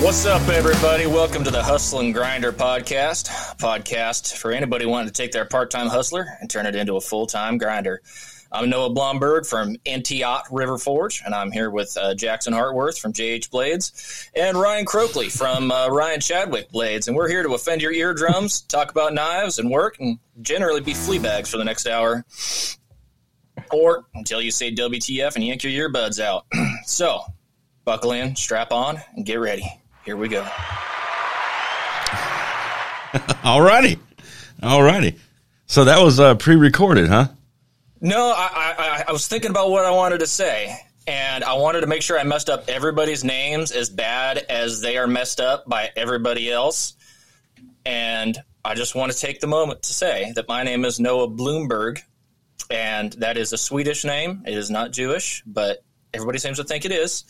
What's up, everybody? Welcome to the Hustle and Grinder podcast. Podcast for anybody wanting to take their part-time hustler and turn it into a full-time grinder. I'm Noah Blomberg from Antioch River Forge, and I'm here with uh, Jackson Hartworth from JH Blades and Ryan Croakley from uh, Ryan Chadwick Blades. And we're here to offend your eardrums, talk about knives and work, and generally be flea bags for the next hour. Or until you say WTF and yank your earbuds out. so, buckle in, strap on, and get ready. Here we go. All righty. All righty. So that was uh, pre recorded, huh? No, I, I, I was thinking about what I wanted to say, and I wanted to make sure I messed up everybody's names as bad as they are messed up by everybody else. And I just want to take the moment to say that my name is Noah Bloomberg, and that is a Swedish name. It is not Jewish, but everybody seems to think it is.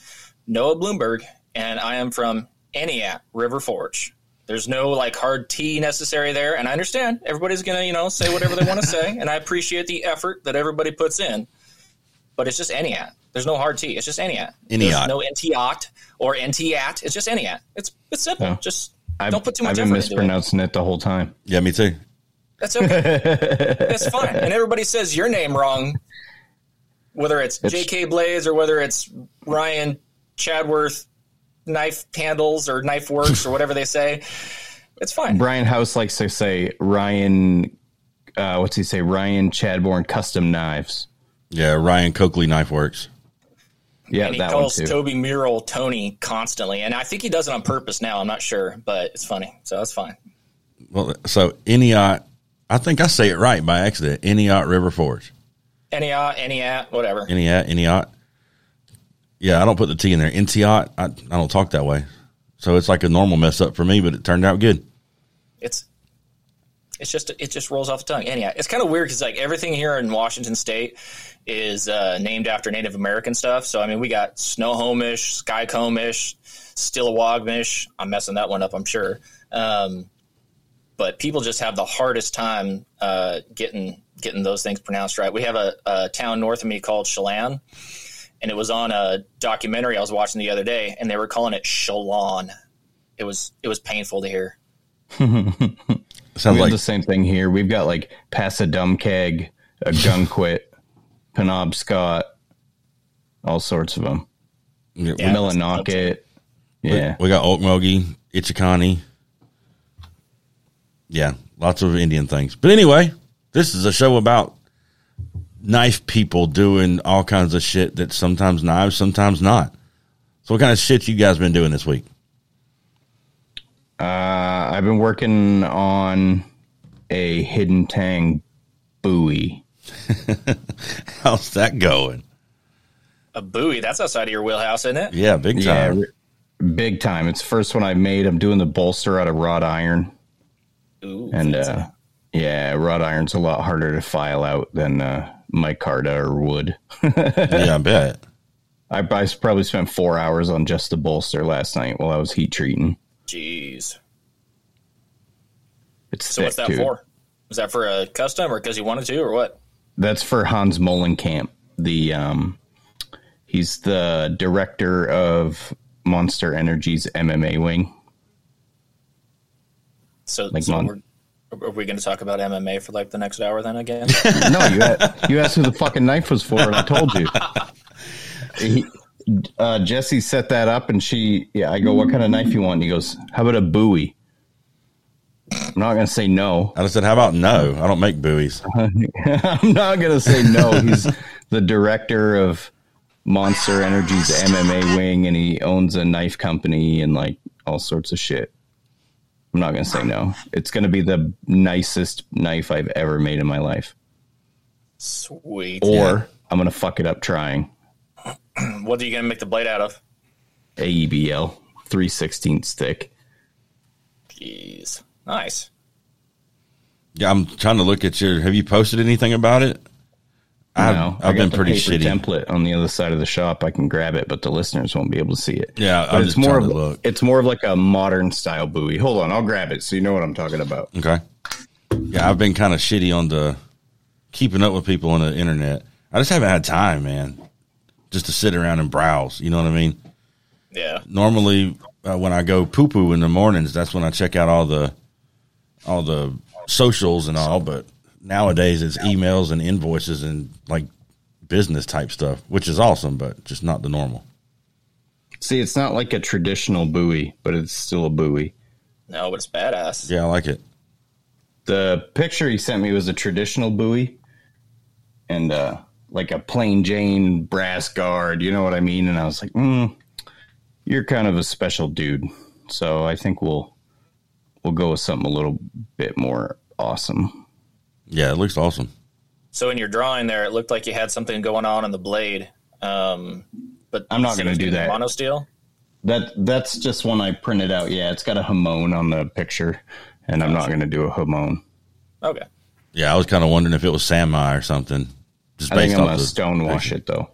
Noah Bloomberg, and I am from Entiat River Forge. There's no like hard T necessary there, and I understand everybody's gonna you know say whatever they want to say, and I appreciate the effort that everybody puts in. But it's just Entiat. There's no hard T. It's just Entiat. Entiat. There's no Entiat or Entiat. It's just Entiat. It's it's simple. Yeah. Just I've, don't put too much I've been effort into it. mispronouncing it. the whole time. Yeah, me too. That's okay. That's fine. And everybody says your name wrong, whether it's, It's- J.K. Blaze or whether it's Ryan Chadworth Knife Handles or Knife Works or whatever they say. It's fine. Brian House likes to say Ryan. Uh, what's he say? Ryan Chadbourne Custom Knives. Yeah, Ryan Coakley Knife Works. Yeah, and he that one calls too. Toby Mural Tony constantly. And I think he does it on purpose now. I'm not sure, but it's funny. So that's fine. Well, so Eniot, I think I say it right by accident. Eniot River Forge. Entiat, Entiat, whatever. Eniat, Eniot. Yeah, I don't put the T in there. Entiot, I, I don't talk that way. So it's like a normal mess up for me, but it turned out good. it's it's just it just rolls off the tongue. Anyhow, it's kind of weird because like everything here in Washington State is uh, named after Native American stuff. So I mean, we got Snohomish, Skykomish, Stillawagmish. I'm messing that one up, I'm sure. Um, but people just have the hardest time uh, getting getting those things pronounced right. We have a, a town north of me called Chelan, and it was on a documentary I was watching the other day, and they were calling it Shalon. It was it was painful to hear. Sounds we like have the same thing here. We've got like Passadumkeag, a Gunquit, Penobscot, all sorts of them. yeah, Yeah. Millinocket. Yeah. we got Okmulgee, Ichikani. Yeah, lots of Indian things. But anyway, this is a show about knife people doing all kinds of shit that sometimes knives, sometimes not. So what kind of shit you guys been doing this week? Uh, I've been working on a hidden tang bowie. How's that going? A bowie, that's outside of your wheelhouse, isn't it? Yeah, big time. r- big time. It's the first one I made. I'm doing the bolster out of wrought iron, Ooh, and uh, yeah, wrought iron's a lot harder to file out than uh, micarta or wood. yeah, I bet. I, I probably spent four hours on just the bolster last night while I was heat treating. jeez. It's So what's that too. for? Was that for a custom or because you wanted to or what? That's for Hans Molenkamp. The um, he's the director of Monster Energy's MMA wing. So, Like so Mon- we're, are we going to talk about MMA for like the next hour then again? No, you a- you asked who the fucking knife was for, and I told you. He, uh, Jesse set that up, and she, yeah, I go, "What kind of knife you want?" And he goes, "How about a bowie?" I'm not gonna say no. and I just said, how about no? I don't make bowies. I'm not gonna say no. He's the director of Monster Energy's MMA wing, and he owns a knife company and like all sorts of shit. I'm not gonna say no. It's gonna be the nicest knife I've ever made in my life, Sweet. or I'm gonna fuck it up trying. What are you going to make the blade out of? AEBL, 316 stick. Jeez. Nice. Yeah, I'm trying to look at your. Have you posted anything about it? I've, No, I I've got been the pretty paper shitty. Template on the other side of the shop. I can grab it, but the listeners won't be able to see it. Yeah, But I'm it's more of it's more of like a modern style bowie. Hold on, I'll grab it so you know what I'm talking about. Okay. Yeah, I've been kind of shitty on the keeping up with people on the internet. I just haven't had time, man, just to sit around and browse. You know what I mean? Yeah. Normally, uh, when I go poo poo in the mornings. That's when I check out all the all the socials and all. But nowadays it's emails and invoices and like business type stuff, which is awesome, but just not the normal. See, it's not like a traditional bowie, but it's still a bowie. No, but it's badass. Yeah, I like it. The picture he sent me was a traditional bowie and uh, like a plain Jane brass guard. You know what I mean? And I was like, mm, you're kind of a special dude. So I think we'll we'll go with something a little bit more awesome. Yeah, it looks awesome. So in your drawing there, it looked like you had something going on in the blade. Um, but I'm not gonna do that. Mono steel. That that's just one I printed out. Yeah, it's got a hamon on the picture, and I'm not going to do a hamon. Okay. Yeah, I was kind of wondering if it was san mai or something. Just I think based I'm going to the stone wash picture. it though.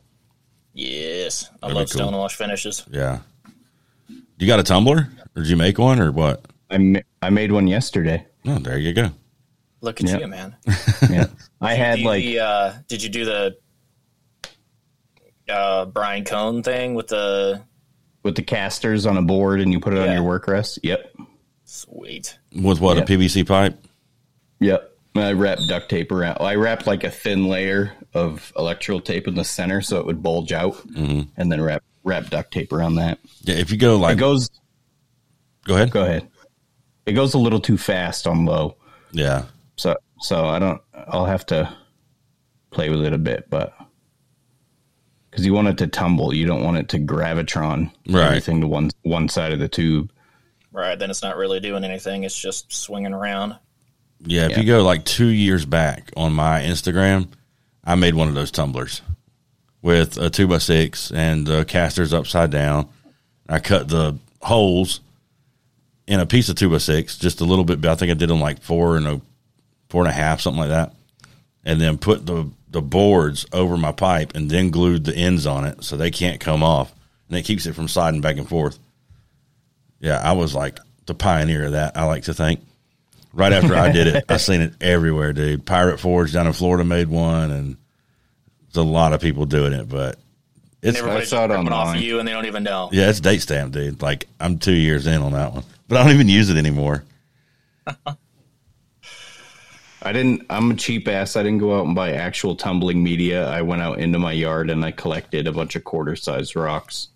Yes, I That'd love cool. stonewash finishes. Yeah. You got a tumbler, or did you make one, or what? I ma- I made one yesterday. Oh, there you go. Look at Yeah. you, man. Yeah, I had like the, uh, did you do the uh, Brian Cone thing with the with the casters on a board, and you put it on your work rest. Yep, sweet? With what Yeah. a PVC pipe? yep. I wrapped duct tape around. I wrapped like a thin layer of electrical tape in the center so it would bulge out, Mm-hmm. and then wrap wrap duct tape around that. Yeah, if you go like, It goes. go ahead. Go ahead. It goes a little too fast on low. Yeah, So so I don't. I'll have to play with it a bit, but because you want it to tumble, you don't want it to gravitron Right. everything to one one side of the tube. Right, then it's not really doing anything. It's just swinging around. yeah. If Yeah. you go like two years back on my Instagram, I made one of those tumblers with a two by six and the casters upside down. I cut the holes in a piece of two by six, just a little bit. But I think I did them like four and a four and a half, something like that, and then put the the boards over my pipe and then glued the ends on it so they can't come off, and it keeps it from sliding back and forth. Yeah, I was like the pioneer of that. I like to think. Right after I did it, I seen it everywhere, dude. Pirate Forge down in Florida made one, and there's a lot of people doing it. But it's And everybody's saw it ripping off of you, and they don't even know. yeah, it's date stamp, dude. Like I'm two years in on that one, but I don't even use it anymore. I didn't. I'm a cheap ass. I didn't go out and buy actual tumbling media. I went out into my yard and I collected a bunch of quarter sized rocks.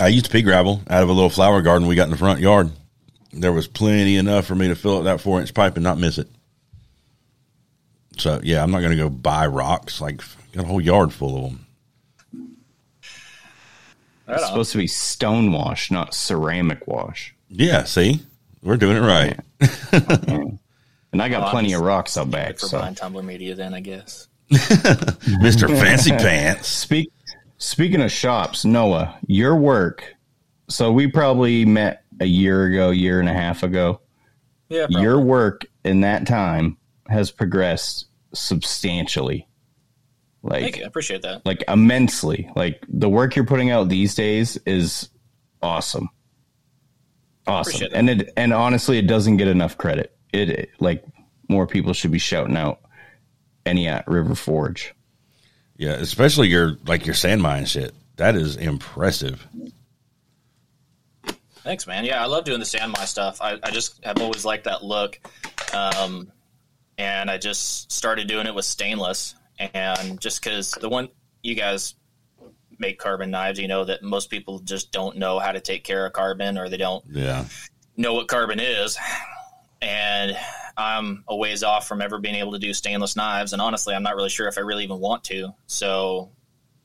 I used pea gravel out of a little flower garden we got in the front yard. There was plenty enough for me to fill up that four inch pipe and not miss it. So yeah, I'm not going to go buy rocks. Like got a whole yard full of them. Right It's on. supposed to be stone wash, not ceramic wash. Yeah, see, we're doing it right. Oh, And I got Oh, plenty of rocks out Good back. for So buying tumbler media, then I guess. Mister Fancy Pants. speak. Speaking of shops, Noah, your work. So we probably met a year ago, year and a half ago. Yeah, probably. Your work in that time has progressed substantially. Like Thank you. I appreciate that. like immensely. Like the work you're putting out these days is awesome. Awesome. And it and honestly it doesn't get enough credit. It, it like more people should be shouting out any at River Forge. Yeah, especially your like your san mai shit. That is impressive. Thanks, man. Yeah, I love doing the san mai stuff. I, I just have always liked that look. Um, and I just started doing it with stainless. And just because the one you guys make carbon knives, you know that most people just don't know how to take care of carbon or they don't Yeah, know what carbon is. And I'm a ways off from ever being able to do stainless knives. And honestly, I'm not really sure if I really even want to. So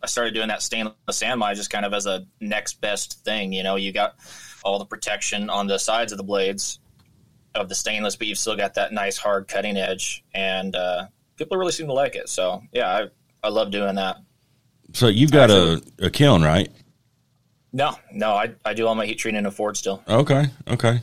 I started doing that stainless san mai just kind of as a next best thing. You know, you got all the protection on the sides of the blades of the stainless, but you've still got that nice hard cutting edge. And uh, people really seem to like it. So yeah, I, I love doing that. So you've got a, a kiln, right? No, no, I, I do all my heat treating in a forge still. Okay, okay.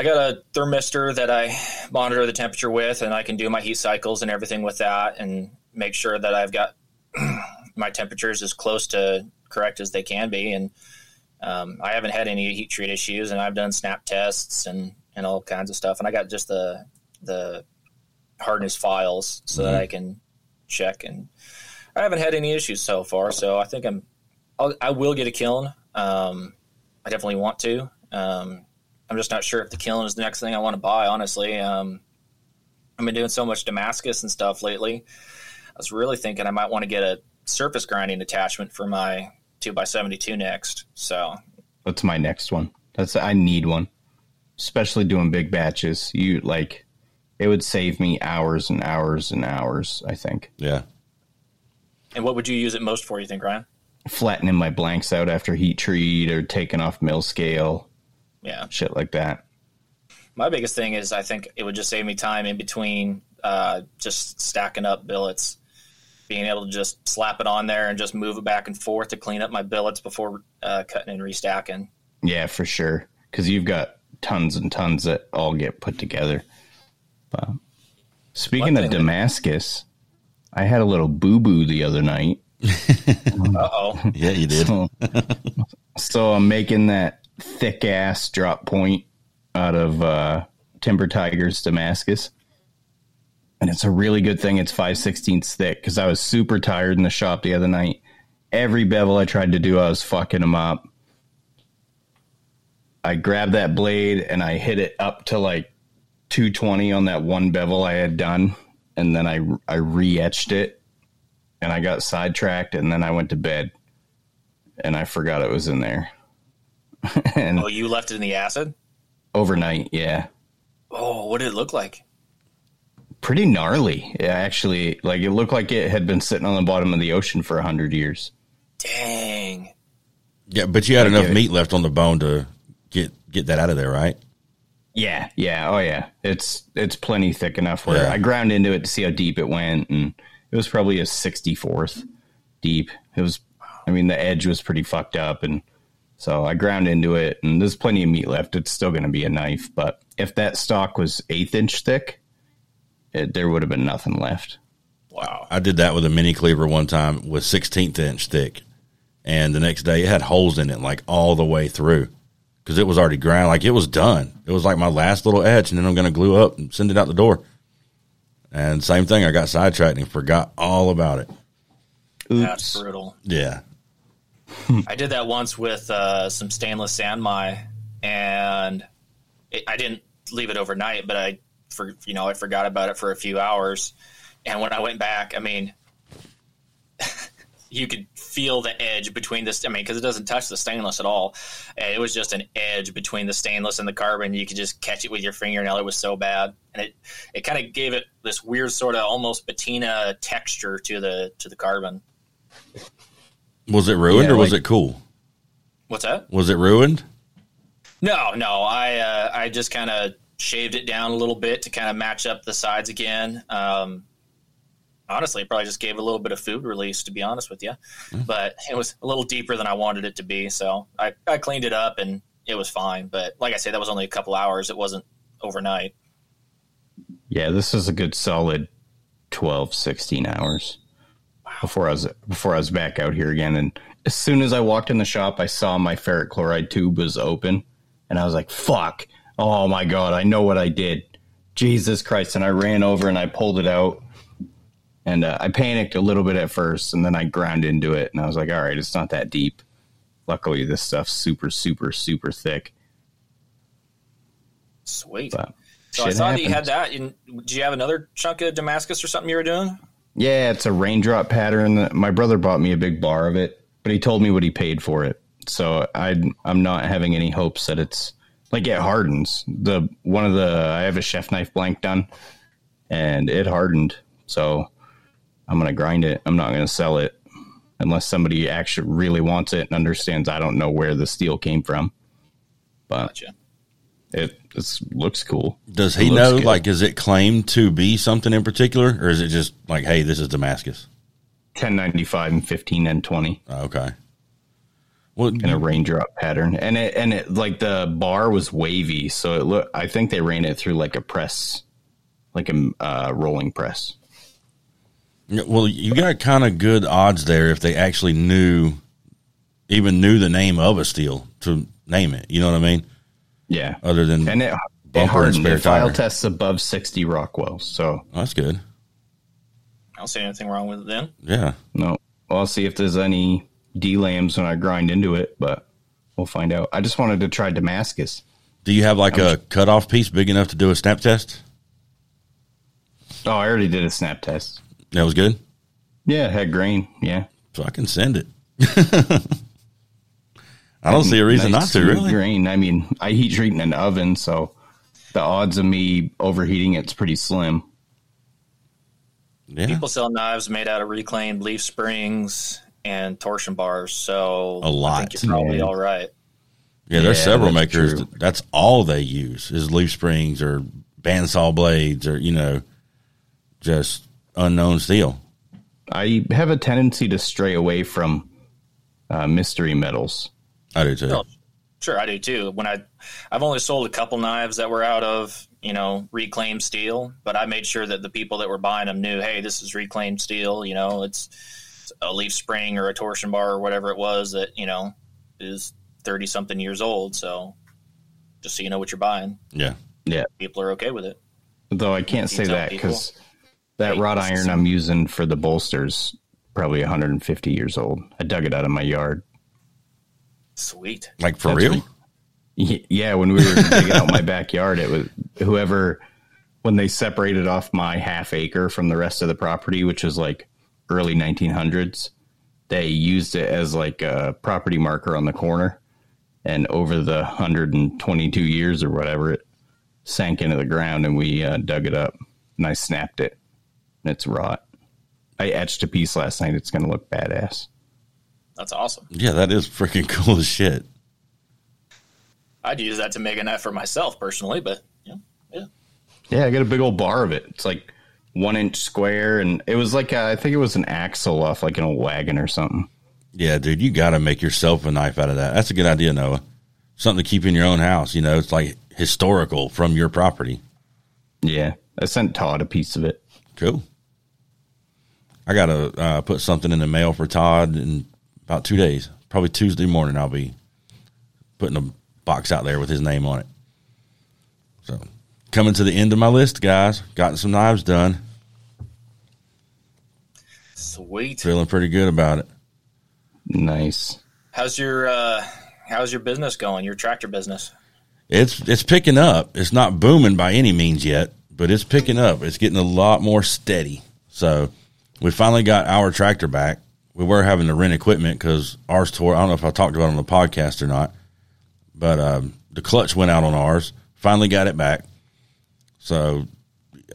I got a thermistor that I monitor the temperature with, and I can do my heat cycles and everything with that, and make sure that I've got my temperatures as close to correct as they can be. And um, I haven't had any heat treat issues, and I've done snap tests and, and all kinds of stuff. And I got just the the hardness files so that I can check, and I haven't had any issues so far. So I think I'm I'll, I will get a kiln. Um, I definitely want to. Um, I'm just not sure if the kiln is the next thing I want to buy. Honestly, um, I've been doing so much Damascus and stuff lately. I was really thinking I might want to get a surface grinding attachment for my two x seventy two next. So That's my next one. That's I need one, especially doing big batches. You like, it would save me hours and hours and hours. I think Yeah. And what would you use it most for? You think, Ryan? flattening my blanks out after heat treat or taking off mill scale, Yeah. shit like that. My biggest thing is I think it would just save me time in between uh, just stacking up billets, being able to just slap it on there and just move it back and forth to clean up my billets before uh, cutting and restacking. Yeah, for sure. Because you've got tons and tons that all get put together. But speaking of thing that- Damascus, I had a little boo boo the other night. Uh oh. Yeah, you did. So, so I'm making that thick ass drop point out of uh, Timber Tigers Damascus. And it's a really good thing it's 5 16ths thick because I was super tired in the shop the other night. Every bevel I tried to do, I was fucking them up. I grabbed that blade and I hit it up to like 220 on that one bevel I had done. And then I, I re etched it and I got sidetracked and then I went to bed and I forgot it was in there. and Oh, you left it in the acid? overnight, yeah. Oh, what did it look like? Pretty gnarly. Yeah, actually, like it looked like it had been sitting on the bottom of the ocean for a hundred years. Dang. Yeah, but you had I enough get it. meat left on the bone to get get that out of there, right? Yeah, yeah, oh yeah. It's it's plenty thick enough where Yeah. I ground into it to see how deep it went, and it was probably a sixty fourth deep. It was, I mean, the edge was pretty fucked up, and so I ground into it, and there's plenty of meat left. It's still going to be a knife, but if that stock was eighth inch thick, it, there would have been nothing left. Wow. I did that with a mini cleaver one time with 16th inch thick, and the next day it had holes in it like all the way through because it was already ground, like it was done. It was like my last little edge, and then I'm going to glue up and send it out the door. And same thing, I got sidetracked and forgot all about it. That's brutal. Yeah, I did that once with uh, some stainless san mai, and it, I didn't leave it overnight, but I, for you know, I forgot about it for a few hours, and when I went back, I mean, you could feel the edge between this. I mean, because it doesn't touch the stainless at all, it was just an edge between the stainless and the carbon. You could just catch it with your fingernail. It was so bad, and it it kind of gave it this weird sort of almost patina texture to the to the carbon. Was it ruined Yeah, or was like- it cool? What's that? Was it ruined? No, no. I uh, I just kind of shaved it down a little bit to kind of match up the sides again. Um, honestly, it probably just gave it a little bit of food release, to be honest with you. But it was a little deeper than I wanted it to be, so I, I cleaned it up and it was fine. But like I said, that was only a couple hours. It wasn't overnight. Yeah, this is a good solid 12, 16 hours before I was before I was back out here again. And as soon as I walked in the shop, I saw my ferric chloride tube was open, and I was like, "Fuck! Oh my god! I know what I did! Jesus Christ!" And I ran over and I pulled it out, and uh, I panicked a little bit at first, and then I ground into it, and I was like, "All right, it's not that deep." Luckily, this stuff's super, super, super thick. Sweet. But so I saw that you had that. Did you have another chunk of Damascus or something you were doing? Yeah, it's a raindrop pattern. My brother bought me a big bar of it, but he told me what he paid for it. So I I'm not having any hopes that it's like it hardens. The one of the I have a chef knife blank done and it hardened. So I'm going to grind it. I'm not going to sell it unless somebody actually really wants it and understands I don't know where the steel came from. But Gotcha. It it's, looks cool. Does he know? good. Like, is it claimed to be something in particular, or is it just like, hey, this is Damascus? 1095 and 15 and 20. Oh, okay. Well, in a raindrop pattern, and it and it like the bar was wavy, so it look. I think they ran it through like a press, like a uh, rolling press. Well, you got kind of good odds there if they actually knew, even knew the name of a steel to name it. You know what I mean? Yeah, Other than and it, it Bumper and hardened. spare file tire. tests above sixty Rockwell, so Oh, that's good. I don't see anything wrong with it then. Yeah. no. Well, I'll see if there's any delams when I grind into it, but we'll find out. I just wanted to try Damascus. Do you have like a cutoff piece big enough to do a snap test? Oh, I already did a snap test. That was good. Yeah, it had grain. Yeah. So I can send it. I don't see a reason Nice not to, smooth really. Grain. I mean, I heat treat in an oven, so the odds of me overheating it's pretty slim. Yeah. People sell knives made out of reclaimed leaf springs and torsion bars, so A lot. I think you're probably Yeah. all right. Yeah, there's Yeah, several that's makers. true. That, that's all they use is leaf springs or bandsaw blades or you know, just unknown steel. I have a tendency to stray away from uh, mystery metals. I do too. No, sure, I do too. When I, I've only sold a couple knives that were out of you know reclaimed steel, but I made sure that the people that were buying them knew, hey, this is reclaimed steel. You know, it's a leaf spring or a torsion bar or whatever it was that you know is thirty something years old. So just so you know what you're buying, Yeah. Yeah. people are okay with it. Though I can't You say that because that Hey, wrought iron I'm using for the bolsters probably 150 years old. I dug it out of my yard. Sweet. Like for That's real? re- Yeah, when we were digging out my backyard, it was whoever when they separated off my half acre from the rest of the property, which was like early 1900s. They used it as like a property marker on the corner, and over the 122 years or whatever, it sank into the ground, and we uh, dug it up, and I snapped it, and it's rot. I etched a piece last night. It's going to look badass. That's awesome. Yeah, that is freaking cool as shit. I'd use that to make a knife for myself personally, but yeah, yeah. Yeah, I got a big old bar of it. It's like one inch square, and it was like a, I think it was an axle off like an old wagon or something. Yeah, dude, you got to make yourself a knife out of that. That's a good idea, Noah. Something to keep in your own house. You know, it's like historical from your property. Yeah, I sent Todd a piece of it. Cool. I got to uh, put something in the mail for Todd in about two days. Probably Tuesday morning, I'll be putting a box out there with his name on it. So, coming to the end of my list, guys. Gotten some knives done. Sweet. Feeling pretty good about it. Nice. How's your uh how's your business going? Your tractor business? It's it's picking up. It's not booming by any means yet, but it's picking up. It's getting a lot more steady. So we finally got our tractor back. We were having to rent equipment because ours tore. I don't know if I talked about it on the podcast or not, but um, the clutch went out on ours. Finally got it back. So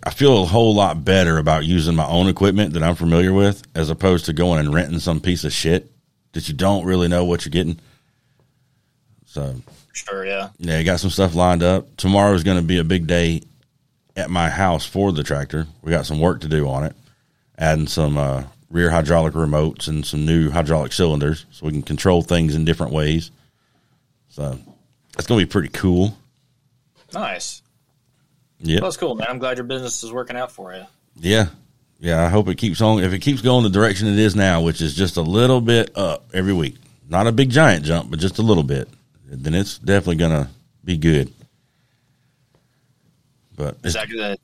I feel a whole lot better about using my own equipment that I'm familiar with as opposed to going and renting some piece of shit that you don't really know what you're getting. So Sure, yeah. yeah, got some stuff lined up. Tomorrow is going to be a big day at my house for the tractor. We got some work to do on it, adding some uh, rear hydraulic remotes and some new hydraulic cylinders so we can control things in different ways. So that's going to be pretty cool. Nice. Yeah, Well, that's cool, man. I'm glad your business is working out for you. yeah, yeah. I hope it keeps on. If it keeps going the direction it is now, which is just a little bit up every week, not a big giant jump, but just a little bit, then it's definitely going to be good. But Is that gonna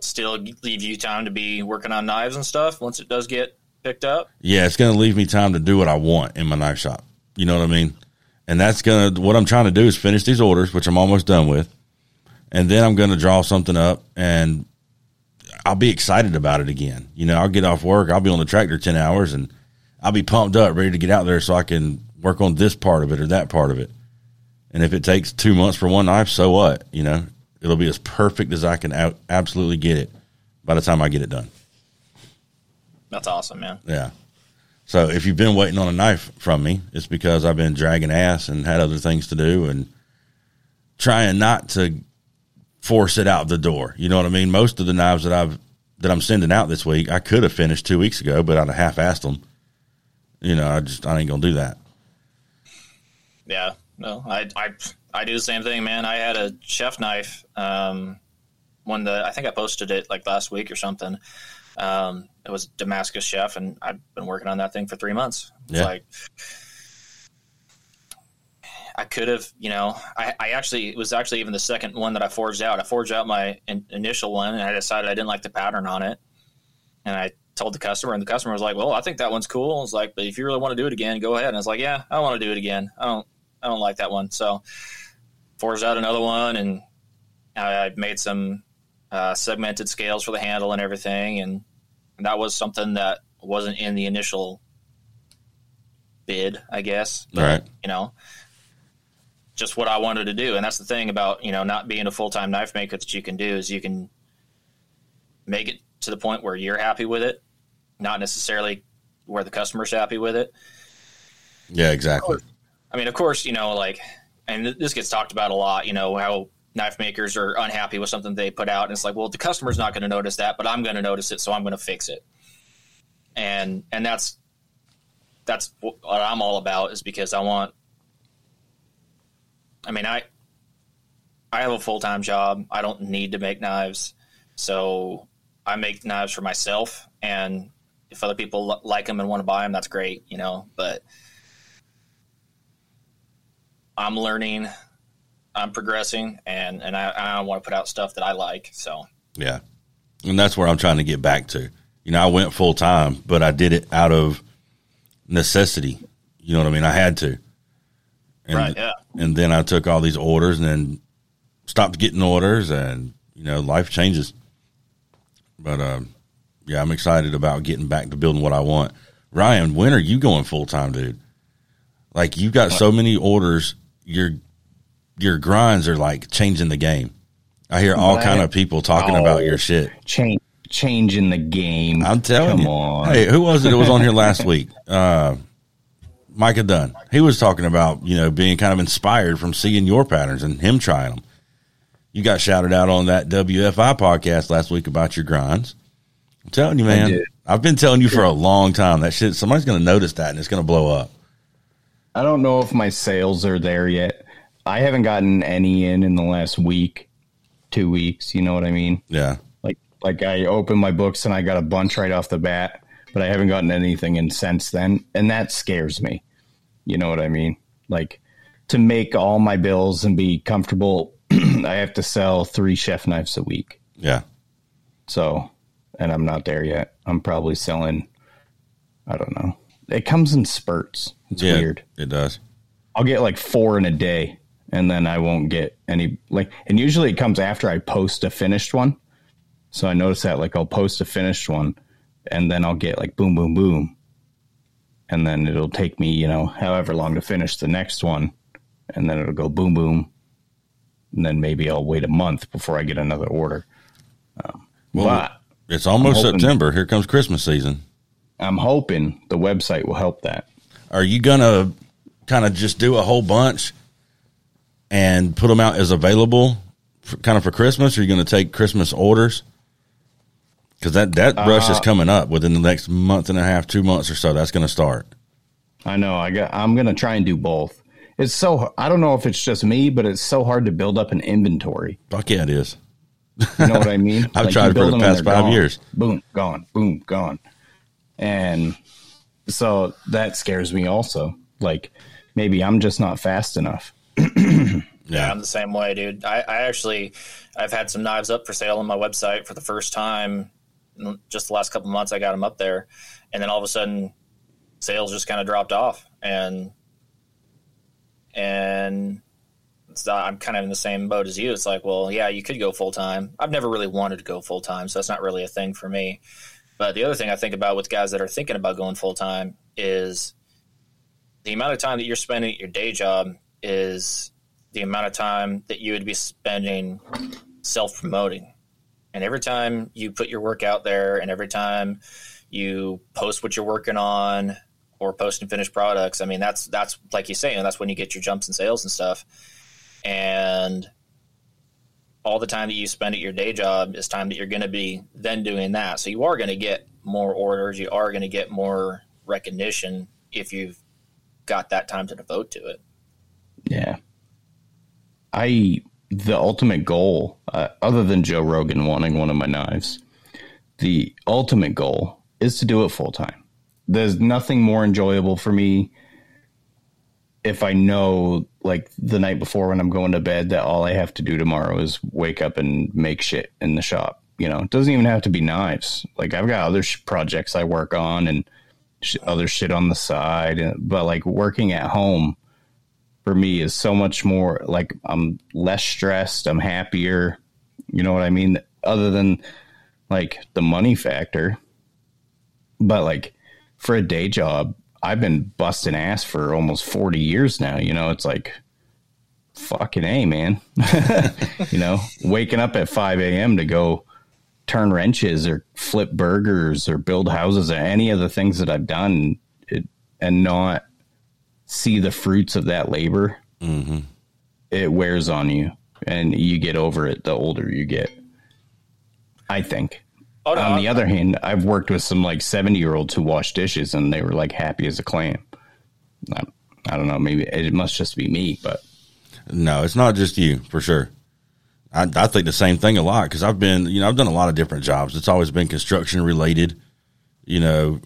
still leave you time to be working on knives and stuff once it does get picked up? Yeah, it's going to leave me time to do what I want in my knife shop. You know what I mean? And that's going to, what I'm trying to do is finish these orders, which I'm almost done with. And then I'm going to draw something up and I'll be excited about it again. You know, I'll get off work, I'll be on the tractor 10 hours and I'll be pumped up, ready to get out there so I can work on this part of it or that part of it. And if it takes two months for one knife, so what? You know, it'll be as perfect as I can absolutely get it by the time I get it done. That's awesome, man. Yeah. So if you've been waiting on a knife from me, it's because I've been dragging ass and had other things to do and trying not to force it out the door. You know what I mean? Most of the knives that I've that I'm sending out this week, I could have finished two weeks ago, but I'd have half-assed them. You know, I just I ain't gonna do that. Yeah. No, I I I do the same thing, man. I had a chef knife. Um, one that I think I posted it like last week or something. Um, it was Damascus chef, and I've been working on that thing for three months. It's Yeah. like I could have, you know, I, I actually it was actually even the second one that I forged out. I forged out my in, initial one, and I decided I didn't like the pattern on it, and I told the customer, and the customer was like, "Well, I think that one's cool." I was like, "But if you really want to do it again, go ahead." And I was like, "Yeah, I want to do it again. I don't, I don't like that one. So forged out another one, and I made some uh, segmented scales for the handle and everything, and that was something that wasn't in the initial bid, I guess. Right. You know, just what I wanted to do, and that's the thing about you know not being a full time knife maker that you can do is you can make it to the point where you're happy with it, not necessarily where the customer's happy with it. Yeah, exactly. I mean, of course, you know, like, and this gets talked about a lot. You know how knife makers are unhappy with something they put out, and it's like, well, the customer's not going to notice that, but I'm going to notice it, so I'm going to fix it. And and that's that's what I'm all about is because I want. I mean, I I have a full time job. I don't need to make knives, so I make knives for myself. And if other people like them and want to buy them, that's great, you know. But I'm learning, I'm progressing, and and I, I want to put out stuff that I like. So yeah, and that's where I'm trying to get back to. You know, I went full time, but I did it out of necessity. You know what I mean? I had to. And, right. Yeah. And then I took all these orders, and then stopped getting orders, and you know, life changes. But um, yeah, I'm excited about getting back to building what I want. Ryan, when are you going full time, dude? Like you've got so many orders, your your grinds are like changing the game. I hear all kind of people talking oh, about your shit. Change changing the game. I'm telling Come you. On. Hey, who was it that was on here last week? Uh, Micah Dunn. He was talking about, you know, being kind of inspired from seeing your patterns and him trying them. You got shouted out on that WFI podcast last week about your grinds. I'm telling you, man. I've been telling you for a long time that shit. Somebody's going to notice that and it's going to blow up. I don't know if my sales are there yet. I haven't gotten any in in the last week, two weeks. You know what I mean? Yeah. Like, like I opened my books and I got a bunch right off the bat, but I haven't gotten anything in since then, and that scares me. You know what I mean? Like to make all my bills and be comfortable I have to sell three chef knives a week. Yeah. So, and I'm not there yet. I'm probably selling, I don't know. It comes in spurts. It's yeah, weird. It does. I'll get like four in a day and then I won't get any like and usually it comes after I post a finished one. So I notice that like I'll post a finished one and then I'll get like boom boom boom. And then it'll take me, you know, however long to finish the next one and then it'll go boom boom and then maybe I'll wait a month before I get another order. Um, well, but it's almost hoping, September. Here comes Christmas season. I'm hoping the website will help that. Are you gonna kind of just do a whole bunch and put them out as available, for, kind of for Christmas? Or are you going to take Christmas orders? Because that that rush uh, is coming up within the next month and a half, two months or so. That's going to start. I know. I got. I'm going to try and do both it's so I don't know if it's just me, but it's so hard to build up an inventory. Fuck yeah, it is. You know what I mean? I've like tried for the past five gone. years. Boom, gone. Boom, gone. And so that scares me also. Like maybe I'm just not fast enough. Yeah. yeah, I'm the same way, dude. I, I actually I've had some knives up for sale on my website for the first time. Just the last couple months, I got them up there, and then all of a sudden, sales just kind of dropped off, and and I'm kind of in the same boat as you. It's like, well, yeah, you could go full time. I've never really wanted to go full time, so that's not really a thing for me. But the other thing I think about with guys that are thinking about going full time is the amount of time that you're spending at your day job is the amount of time that you would be spending self promoting. And every time you put your work out there and every time you post what you're working on or post and finished products. I mean, that's that's like you say, and that's when you get your jumps in sales and stuff. And all the time that you spend at your day job is time that you're going to be then doing that. So you are going to get more orders. You are going to get more recognition if you've got that time to devote to it. Yeah. I the ultimate goal, uh, other than Joe Rogan wanting one of my knives, the ultimate goal is to do it full time there's nothing more enjoyable for me if I know like the night before when I'm going to bed that all I have to do tomorrow is wake up and make shit in the shop. You know, it doesn't even have to be knives. Like I've got other sh- projects I work on and sh- other shit on the side, but like working at home, for me is so much more like I'm less stressed, I'm happier. You know what I mean? Other than like the money factor. But like for a day job, I've been busting ass for almost 40 years now. You know, it's like fucking A, man. you know, waking up at 5 a.m. to go turn wrenches or flip burgers or build houses or any of the things that I've done it, and not see the fruits of that labor, Mm-hmm. it wears on you and you get over it the older you get. I think. Oh, no, On the other hand, I've worked with some like 70 year olds who wash dishes and they were like happy as a clam. I, I don't know. Maybe it must just be me, but No, it's not just you for sure. I, I think the same thing a lot because I've been, you know, I've done a lot of different jobs. It's always been construction related, you know,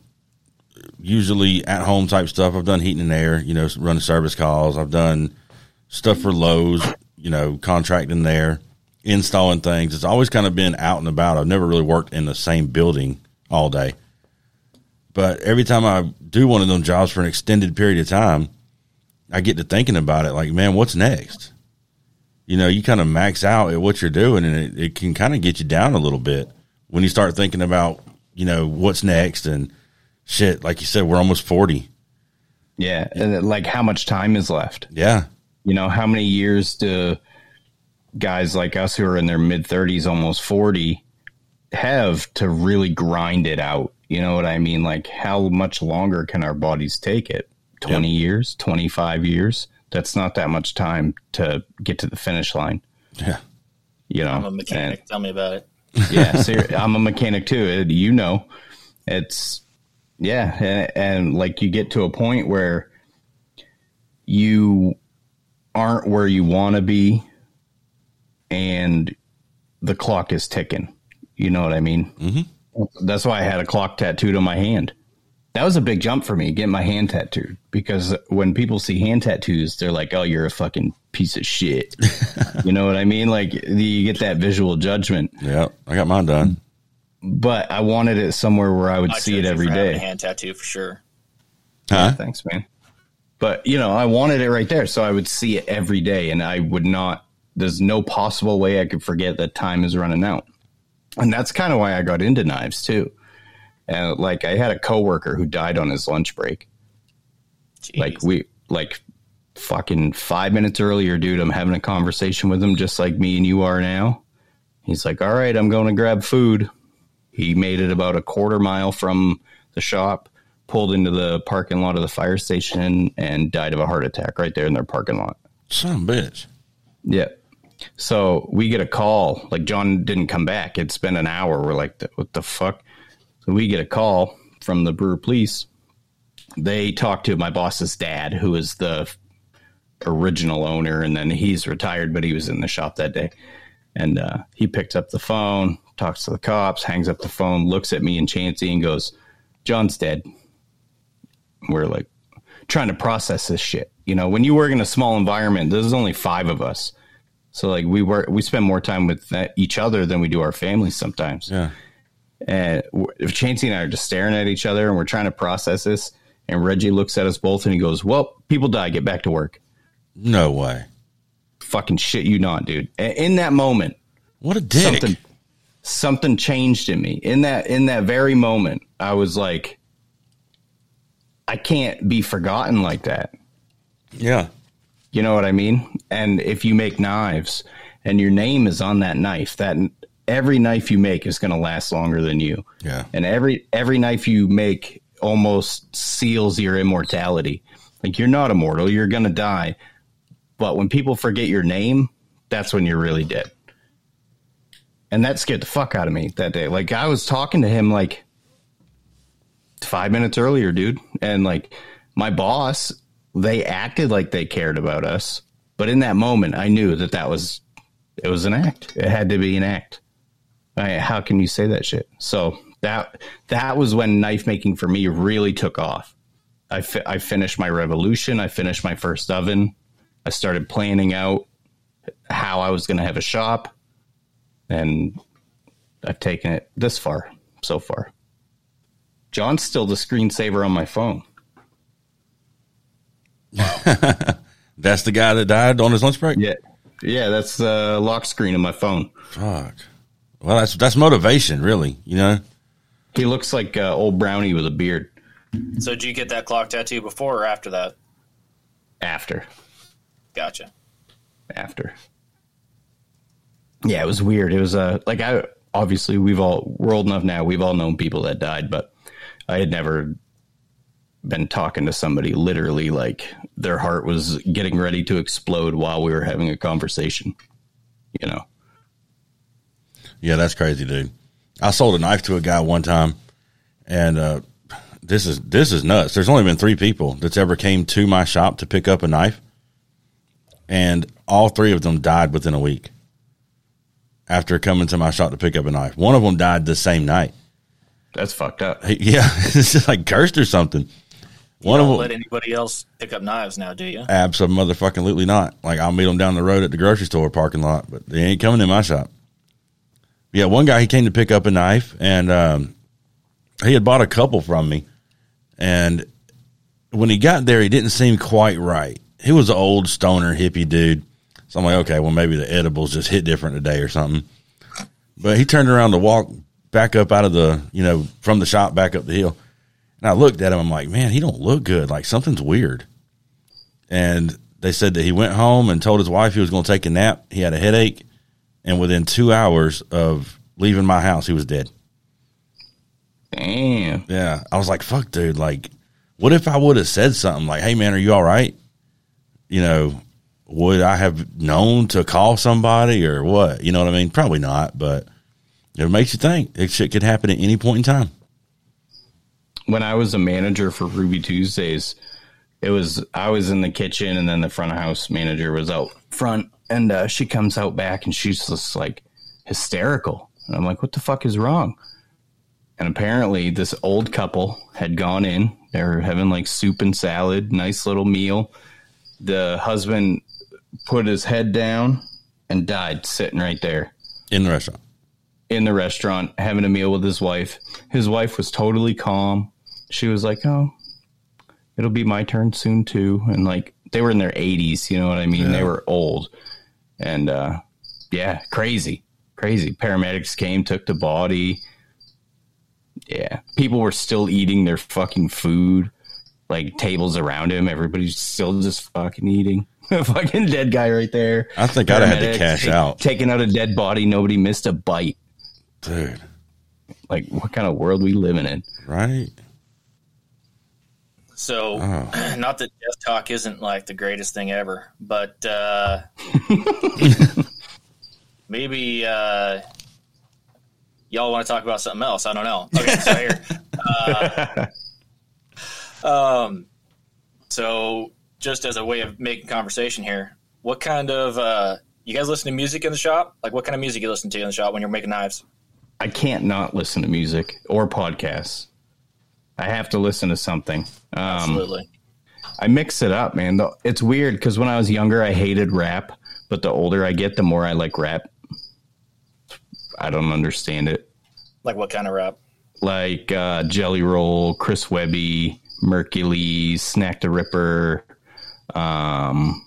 usually at home type stuff. I've done heating and air, you know, running service calls. I've done stuff for Lowe's, you know, contracting there, installing things. It's always kind of been out and about. I've never really worked in the same building all day. But every time I do one of them jobs for an extended period of time, I get to thinking about it like, man, what's next? You know, you kind of max out at what you're doing and it, it can kind of get you down a little bit when you start thinking about, you know, what's next and shit. Like you said, we're almost 40. yeah, and like how much time is left? Yeah. You know, how many years do guys like us who are in their mid 30s, almost 40, have to really grind it out? You know what I mean? Like, how much longer can our bodies take it? 20 years, 25 years? That's not that much time to get to the finish line. Yeah. You know, I'm a mechanic. Tell me about it. Yeah, ser- I'm a mechanic too. uh, You know, it's yeah, and, and like you get to a point where you aren't where you want to be, and the clock is ticking. You know what I mean? Mm-hmm. That's why I had a clock tattooed on my hand. That was a big jump for me, getting my hand tattooed. Because when people see hand tattoos, they're like, "Oh, you're a fucking piece of shit." you know what I mean? Like you get that visual judgment. Yeah. I got mine done. But I wanted it somewhere where I would I see it you every for having A hand tattoo for sure. Huh? Thanks, man. But you know, I wanted it right there, so I would see it every day, and I would not. There's no possible way I could forget that time is running out, and that's kind of why I got into knives too. And like, I had a coworker who died on his lunch break. Jeez. Like we, like, fucking five minutes earlier, dude. I'm having a conversation with him, just like me and you are now. He's like, "All right, I'm going to grab food." He made it about a quarter mile from the shop, pulled into the parking lot of the fire station, and died of a heart attack right there in their parking lot. A bitch. Yeah. So we get a call. Like John didn't come back. It's been an hour. We're like, what the fuck? So we get a call from the Brewer Police. They talk to my boss's dad, who is the original owner, and then he's retired, but he was in the shop that day. And uh, he picks up the phone, talks to the cops, hangs up the phone, looks at me and Chancey, and goes, "John's dead." We're like trying to process this shit. You know, when you work in a small environment, there's only five of us. So like we work, we spend more time with that, each other than we do our families sometimes. Yeah. And if Chancey and I are just staring at each other and we're trying to process this, and Reggie looks at us both and he goes, "Well, people die. Get back to work." No way. Fucking shit, you not, dude. In that moment, What a dick. something something changed in me. In that in that very moment, I was like, I can't be forgotten like that. Yeah. You know what I mean? And if you make knives and your name is on that knife, that every knife you make is going to last longer than you. Yeah. And every every knife you make almost seals your immortality. Like you're not immortal, you're going to die. But when people forget your name, that's when you're really dead. And that scared the fuck out of me that day. Like I was talking to him like 5 minutes earlier, dude, and like my boss they acted like they cared about us, but in that moment, I knew that that was it was an act. It had to be an act. I, how can you say that shit? So that that was when knife making for me really took off. I fi- I finished my revolution. I finished my first oven. I started planning out how I was going to have a shop, and I've taken it this far so far. John's still the screensaver on my phone. That's the guy that died on his lunch break. Yeah, yeah, that's the lock screen of my phone. Fuck. Well, that's that's motivation, really. You know. He looks like uh, old Brownie with a beard. So did you get that clock tattoo before or after that? After, Gotcha. after. Yeah, it was weird. It was uh, like I obviously we've all we're old enough now. We've all known people that died, but I had never been talking to somebody literally like their heart was getting ready to explode while we were having a conversation. You know. Yeah, that's crazy, dude. I sold a knife to a guy one time, and uh, this is this is nuts. There's only been three people that's ever came to my shop to pick up a knife, and all three of them died within a week after coming to my shop to pick up a knife. One of them died the same night. That's fucked up. Yeah, it's just like cursed or something. One You of don't them, let anybody else pick up knives now, do you? absolutely not. Like I'll meet them down the road at the grocery store parking lot, but they ain't coming in my shop. Yeah, one guy he came to pick up a knife, and um, he had bought a couple from me, and when he got there, he didn't seem quite right. He was an old stoner hippie dude, so I'm like, okay, well maybe the edibles just hit different today or something. But he turned around to walk back up out of the, you know, from the shop back up the hill. And I looked at him. I'm like, man, he don't look good. Like something's weird. And they said that he went home and told his wife he was going to take a nap. He had a headache, and within two hours of leaving my house, he was dead. Damn. Yeah, I was like, fuck, dude. Like, what if I would have said something like, hey, man, are you all right? You know, would I have known to call somebody or what? You know what I mean? Probably not, but it makes you think. It shit could happen at any point in time. when I was a manager for Ruby Tuesdays, it was I was in the kitchen and then the front of house manager was out front and uh, she comes out back and she's just like hysterical. And I'm like, what the fuck is wrong? And apparently this old couple had gone in. They were having like soup and salad, nice little meal. The husband put his head down and died sitting right there In the restaurant. in the restaurant having a meal with his wife. His wife was totally calm. She was like, "Oh, it'll be my turn soon too." And like they were in their 80s, you know what I mean? They were old. And uh yeah, crazy. Crazy. Paramedics came, took the body. Yeah. People were still eating their fucking food. Like tables around him, everybody's still just fucking eating. A fucking dead guy right there. I think I'd have had to cash ta- out. Taking out a dead body, nobody missed a bite Dude, like what kind of world we living in right? So, Oh. not that death talk isn't like the greatest thing ever, but uh, maybe uh, y'all want to talk about something else. I don't know. Okay, so here. Uh, um, so, just as a way of making conversation here, what kind of uh, you guys listen to music in the shop? Like, what kind of music you listen to in the shop when you're making knives? i can't not listen to music or podcasts i have to listen to something um, Absolutely. i mix it up man it's weird because when i was younger i hated rap but the older i get the more i like rap i don't understand it Like, what kind of rap? like uh, jelly roll chris webby Merkules Snak the Ripper um,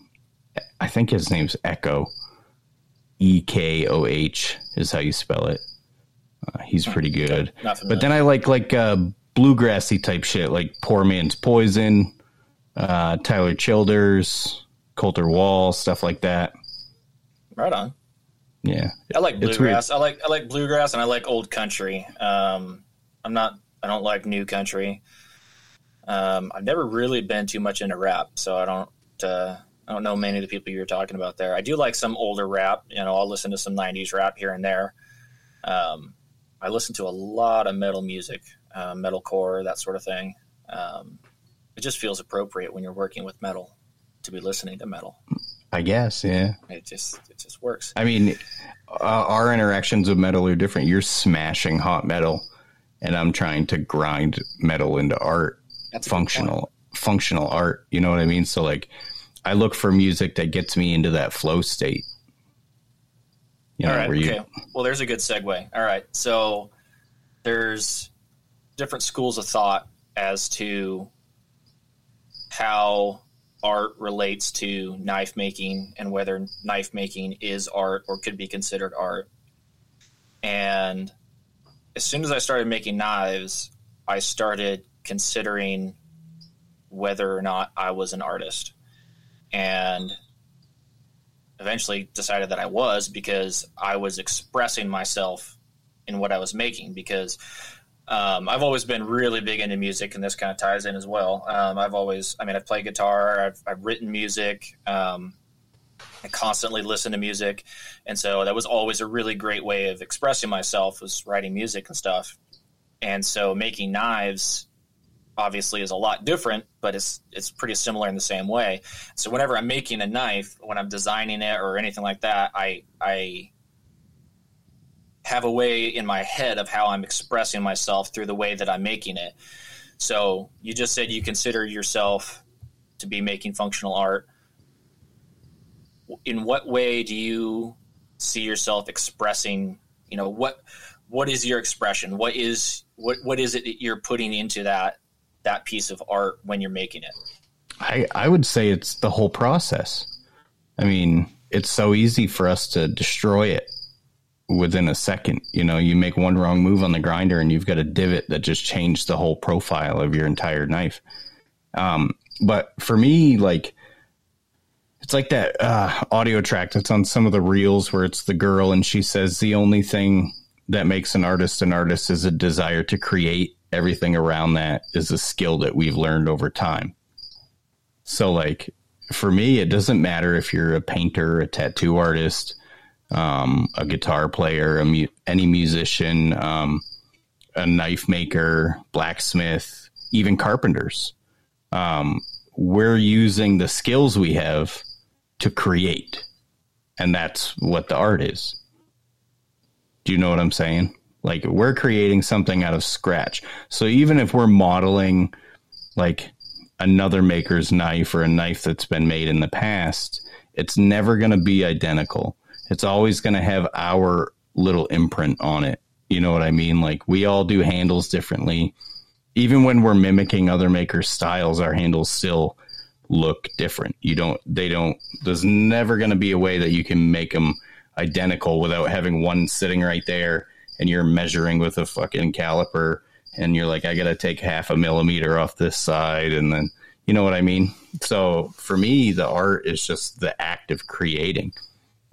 i think his name's Ekoh e-k-o-h is how you spell it uh, he's pretty good but then i like like uh, bluegrassy type shit like poor man's poison uh, tyler childers Colter Wall stuff like that Right on. yeah I like bluegrass. I like I like bluegrass and I like old country. Um, I'm not. I don't like new country. Um, I've never really been too much into rap, so I don't. Uh, I don't know many of the people you're talking about there. I do like some older rap. You know, I'll listen to some '90s rap here and there. Um, I listen to a lot of metal music, uh, metalcore, that sort of thing. Um, it just feels appropriate when you're working with metal to be listening to metal. i guess yeah It just it just works. I mean, uh, our interactions with metal are different. You're smashing hot metal, and I'm trying to grind metal into art, That's a good point. functional, functional art. You know what I mean? So like, I look for music that gets me into that flow state. You know, All right. where you Okay. Well, there's a good segue. All right. So there's different schools of thought as to how art relates to knife making and whether knife making is art or could be considered art. And as soon as I started making knives, I started considering whether or not I was an artist. And eventually decided that I was because I was expressing myself in what I was making because um, I've always been really big into music, and this kind of ties in as well. Um, I've always, I mean, I've played guitar, I've, I've written music, um, I constantly listen to music, and so that was always a really great way of expressing myself was writing music and stuff. And so making knives obviously is a lot different, but it's it's pretty similar in the same way. So whenever I'm making a knife, when I'm designing it or anything like that, I I have a way in my head of how I'm expressing myself through the way that I'm making it. So you just said you consider yourself to be making functional art. In what way do you see yourself expressing, you know, what what is your expression? What is what what is it that you're putting into that that piece of art when you're making it? I, I would say it's the whole process. I mean, it's so easy for us to destroy it within a second. You know, you make one wrong move on the grinder and you've got a divot that just changed the whole profile of your entire knife. Um, but for me, like, it's like that uh, audio track that's on some of the reels where it's the girl and she says the only thing that makes an artist an artist is a desire to create. Everything around that is a skill that we've learned over time. So, like, for me, it doesn't matter if you're a painter, a tattoo artist, um, a guitar player, a mu- any musician, um, a knife maker, blacksmith, even carpenters. Um, we're using the skills we have to create, and that's what the art is. Do you know what I'm saying? Like we're creating something out of scratch. So even if we're modeling like another maker's knife or a knife that's been made in the past, it's never going to be identical it's always going to have our little imprint on it. You know what I mean? Like we all do handles differently. Even when we're mimicking other makers' styles, our handles still look different. You don't, they don't, there's never going to be a way that you can make them identical without having one sitting right there and you're measuring with a fucking caliper and you're like, I got to take half a millimeter off this side. And then, you know what I mean? So for me, the art is just the act of creating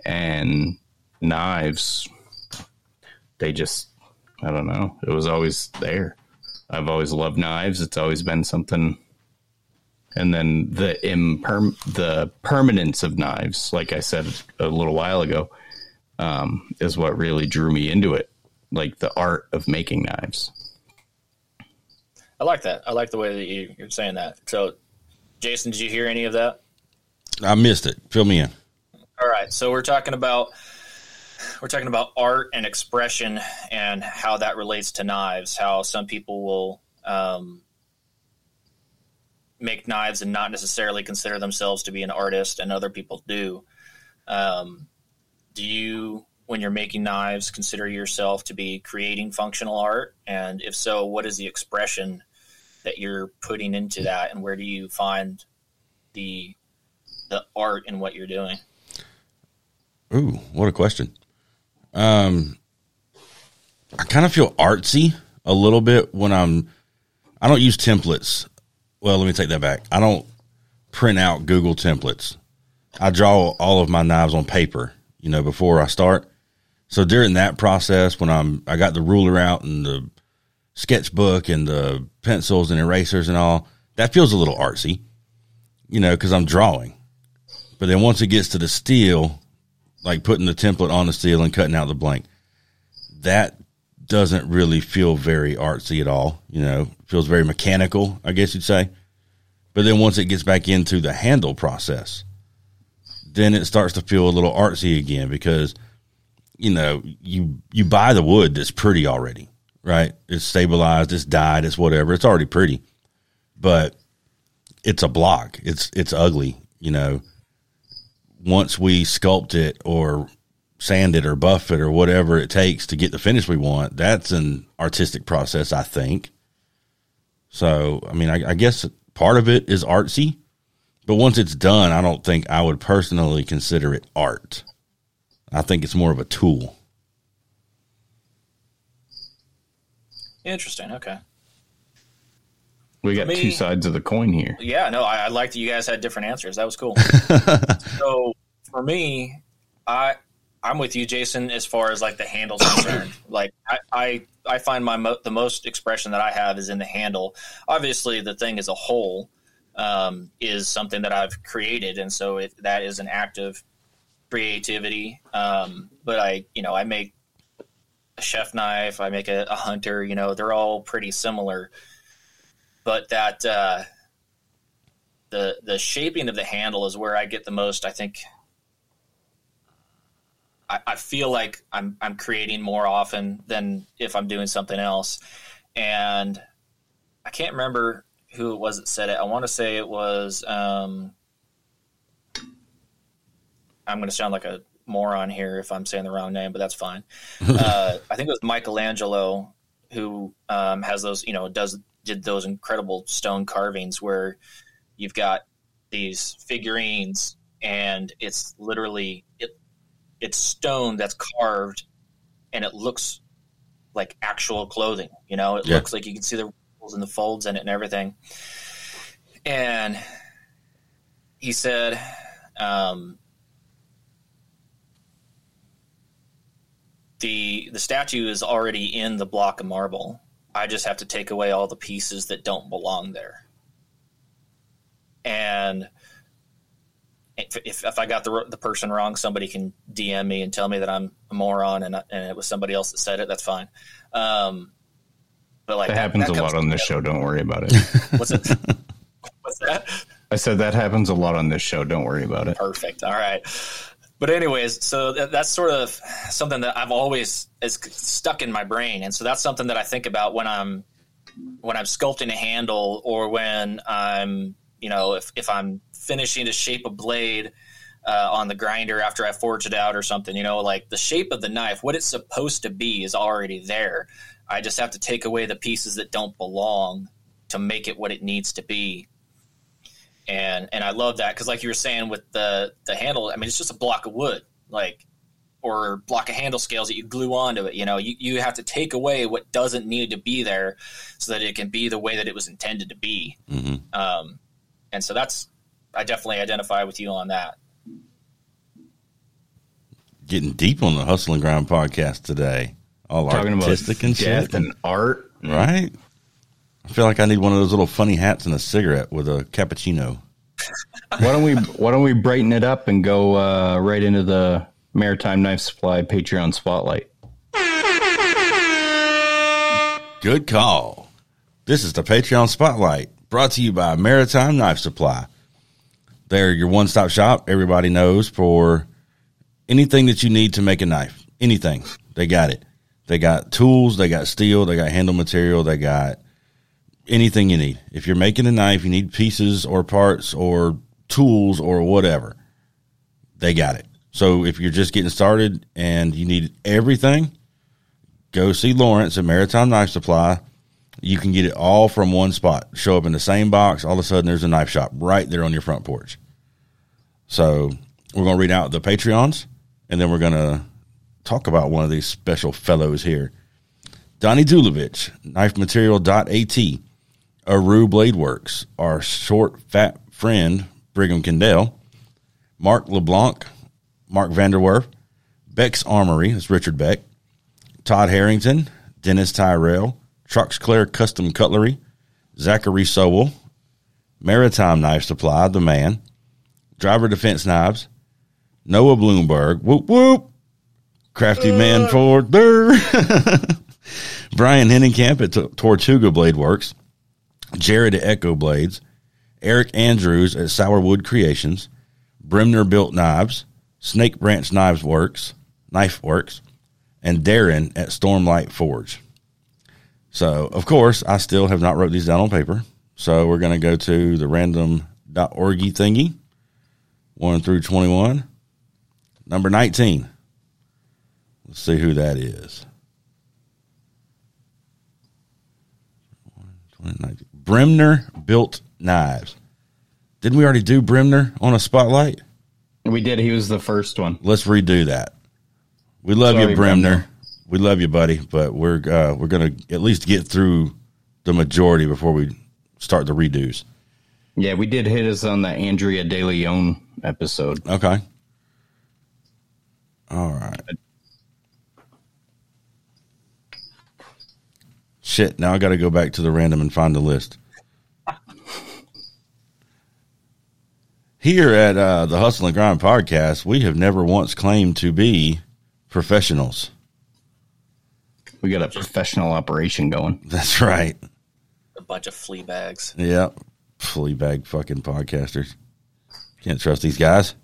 and knives they just i don't know it was always there i've always loved knives it's always been something and then the imperm the permanence of knives like i said a little while ago um, is what really drew me into it like the art of making knives. I like that. I like the way that you, you're saying that. So jason did you hear any of that? I missed it. Fill me in. All right, so we're talking about we're talking about art and expression and how that relates to knives. How some people will um, make knives and not necessarily consider themselves to be an artist, and other people do. Um, do you, when you're making knives, consider yourself to be creating functional art? And if so, what is the expression that you're putting into that, and where do you find the the art in what you're doing? Ooh, what a question. Um, I kind of feel artsy a little bit when I'm. I don't use templates. Well, let me take that back. I don't print out Google templates. I draw all of my knives on paper, you know, before I start. So during that process, when I'm, I got the ruler out and the sketchbook and the pencils and erasers and all, that feels a little artsy, you know, because I'm drawing. But then once it gets to the steel, like putting the template on the steel and cutting out the blank. That doesn't really feel very artsy at all. You know, feels very mechanical, I guess you'd say. But then once it gets back into the handle process, then it starts to feel a little artsy again because you know you you buy the wood that's pretty already, right? It's stabilized, it's dyed, it's whatever. It's already pretty, but it's a block. It's it's ugly, you know once we sculpt it or sand it or buff it or whatever it takes to get the finish we want, that's an artistic process, I think. So, I mean, I, I guess part of it is artsy, But once it's done, I don't think I would personally consider it art. I think it's more of a tool. Interesting. Okay. We got me- two sides of the coin here. Yeah, no, I, I liked that you guys had different answers. That was cool. so for me, I I'm with you, Jason, as far as like the handle's concerned. like I, I I find my mo- the most expression that I have is in the handle. Obviously, the thing as a whole um, is something that I've created, and so it, that is an act of creativity. Um, but I, you know, I make a chef knife, I make a, a hunter. You know, they're all pretty similar. But that uh, the the shaping of the handle is where I get the most. I think I, I feel like I'm I'm creating more often than if I'm doing something else, and I can't remember who it was that said it. I want to say it was. Um, I'm going to sound like a moron here if I'm saying the wrong name, but that's fine. uh, I think it was Michelangelo who um, has those. You know, does did those incredible stone carvings where you've got these figurines and it's literally it it's stone that's carved and it looks like actual clothing you know it Yeah. looks like you can see the wrinkles and the folds in it and everything and he said um, the the statue is already in the block of marble I just have to take away all the pieces that don't belong there. And if, if, if I got the, the person wrong, somebody can DM me and tell me that I'm a moron and, and it was somebody else that said it. That's fine. Um, but like That happens a lot on this show. Don't worry about it. What's it? What's that? I said that happens a lot on this show. Don't worry about it. Perfect. All right. But anyways, so that, that's sort of something that I've always is stuck in my brain, and so that's something that I think about when I'm when I'm sculpting a handle or when I'm you know if if I'm finishing to shape a blade uh, on the grinder after I forge it out or something. You know, like the shape of the knife, what it's supposed to be, is already there. I just have to take away the pieces that don't belong to make it what it needs to be and and I love that because like you were saying with the the handle, I mean it's just a block of wood, like or block of handle scales that you glue onto it. You know, you, you have to take away what doesn't need to be there so that it can be the way that it was intended to be. hmm Um, and so that's I definitely identify with you on that. Getting deep on the Hustle and Grind podcast today. All Talking about artistic and death shit. and art. right? I feel like I need one of those little funny hats and a cigarette with a cappuccino. Why don't we Why don't we brighten it up and go uh, right into the Maritime Knife Supply Patreon spotlight? Good call. This is the Patreon Spotlight brought to you by Maritime Knife Supply. They're your one stop shop, everybody knows, for anything that you need to make a knife. Anything. They got it. They got tools, they got steel, they got handle material, they got anything you need. If you're making a knife, you need pieces or parts or tools or whatever. They got it. So if you're just getting started and you need everything, go see Lawrence at Maritime Knife Supply. You can get it all from one spot. Show up in the same box. All of a sudden, there's a knife shop right there on your front porch. So we're going to read out the Patreons, and then we're going to talk about one of these special fellows here. Donnie Dulovich, knifematerial.at, Aru Blade Works, our short, fat friend, Brigham Kendall, Mark LeBlanc, Mark Vanderwerf, Beck's Armory, that's Richard Beck, Todd Harrington, Dennis Tyrell, Trucks Truxclair Custom Cutlery, Zachary Sowell, Maritime Knife Supply, The Man, Driver Defense Knives, Noah Bloomberg, whoop whoop, Crafty uh. Man Ford, there, Brian Hennenkamp at Tortuga Blade Works, Jared at Echo Blades, Eric Andrews at Sourwood Creations, Bremner Built Knives, Snake Branch Knives Works, Knife Works, and Darren at Stormlight Forge. So, of course, I still have not wrote these down on paper. So we're going to go to the random.org thingy, 1 through 21. Number 19. Let's see who that is. 2019. Bremner Built Knives. Didn't we already do Bremner on a spotlight? We did. He was the first one. Let's redo that. We love Sorry, you, Bremner. Bremner. We love you, buddy. But we're uh, we're gonna at least get through the majority before we start the redos. Yeah, we did hit us on the Andrea De Leon episode. Okay. All right. Shit, now I got to go back to the random and find the list. Here at uh, the Hustle and Grind podcast, we have never once claimed to be professionals. We got a professional operation going. That's right. A bunch of flea bags. Yep. Flea bag fucking podcasters. Can't trust these guys.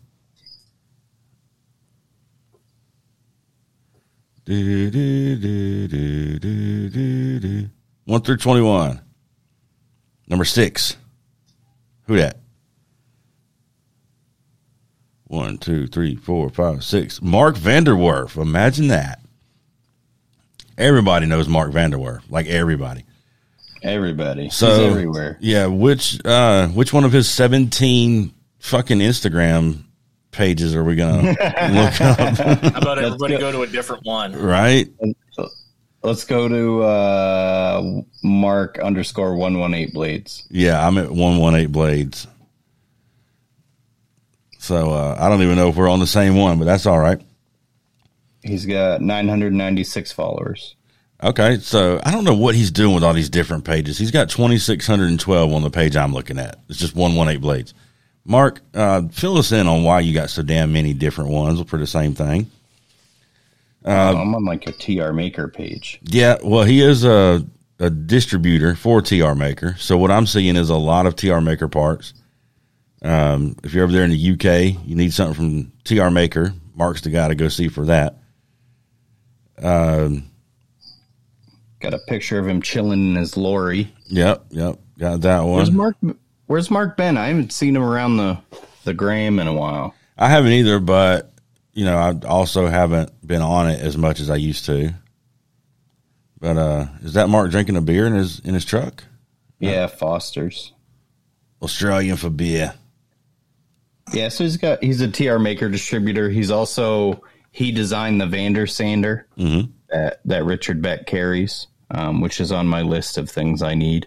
Do, do, do, do, do, do, do. One through twenty-one. Number six. Who that? One, two, three, four, five, six. Mark Vanderwerf. Imagine that. Everybody knows Mark Vanderwerf. Like everybody. Everybody. So He's everywhere. Yeah, which uh which one of his seventeen fucking Instagram pages are we gonna look up? How about everybody good. go to a different one? right? Let's go to uh, Mark underscore one one eight blades. Yeah, I'm at one one eight blades. So uh, I don't even know if we're on the same one, but that's all right. He's got nine hundred ninety six followers. Okay, so I don't know what he's doing with all these different pages. He's got twenty six hundred and twelve on the page I'm looking at. It's just one one eight blades. Mark, uh, fill us in on why you got so damn many different ones for the same thing. Uh, I'm on like a TR Maker page. Yeah, well, he is a, a distributor for TR Maker. So what I'm seeing is a lot of TR Maker parts. Um, if you're over there in the UK, you need something from TR Maker. Mark's the guy to go see for that. Um, Got a picture of him chilling in his lorry. yep, yep, got that Where's one. Mark? Where's Mark been? I haven't seen him around the the gram in a while. I haven't either, but you know, I also haven't been on it as much as I used to. But uh, is that Mark drinking a beer in his in his truck? Yeah, Foster's. Australian for beer. Yeah, so he's got he's a TR Maker distributor. He's also he designed the Vander Sander Mhm. that that Richard Beck carries, um, which is on my list of things I need.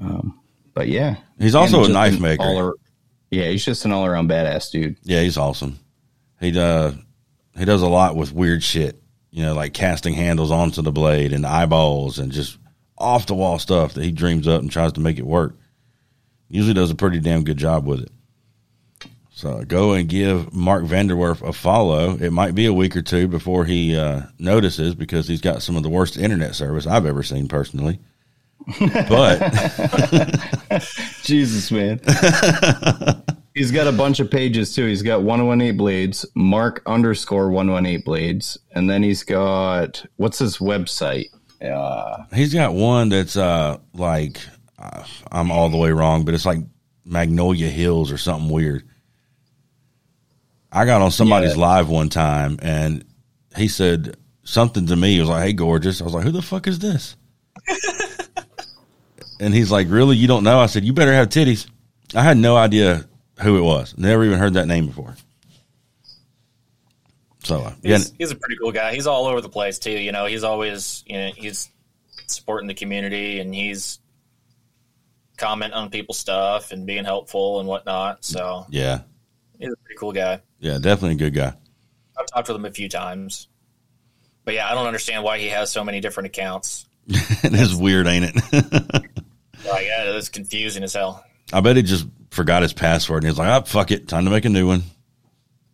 Um, but yeah, He's also a knife maker. all-ar- yeah, he's just an all around badass dude. Yeah, he's awesome. He uh he does a lot with weird shit. You know, like casting handles onto the blade and eyeballs and just off the wall stuff that he dreams up and tries to make it work. Usually does a pretty damn good job with it. So go and give Mark Vanderwerf a follow. It might be a week or two before he uh, notices because he's got some of the worst internet service I've ever seen personally. But Jesus, man. He's got a bunch of pages too. He's got 118 blades, Mark underscore 118 blades, and then he's got what's his website? Uh, He's got one that's uh like uh, I'm all the way wrong, but it's like Magnolia Hills or something weird. I got on somebody's Yeah. live one time and he said something to me. He was like, "Hey, gorgeous." I was like, "Who the fuck is this?" and he's like, "Really? You don't know?" I said, "You better have titties." I had no idea who it was. Never even heard that name before. So uh, yeah, He's, he's a pretty cool guy. He's all over the place too. You know, he's always you know he's supporting the community and he's commenting on people's stuff and being helpful and whatnot. So yeah, he's a pretty cool guy. yeah, definitely a good guy. I've talked with him a few times. But yeah, I don't understand why he has so many different accounts. it is weird, ain't it? Like, yeah, that's confusing as hell. I bet he just forgot his password and he's like, oh, fuck it. Time to make a new one.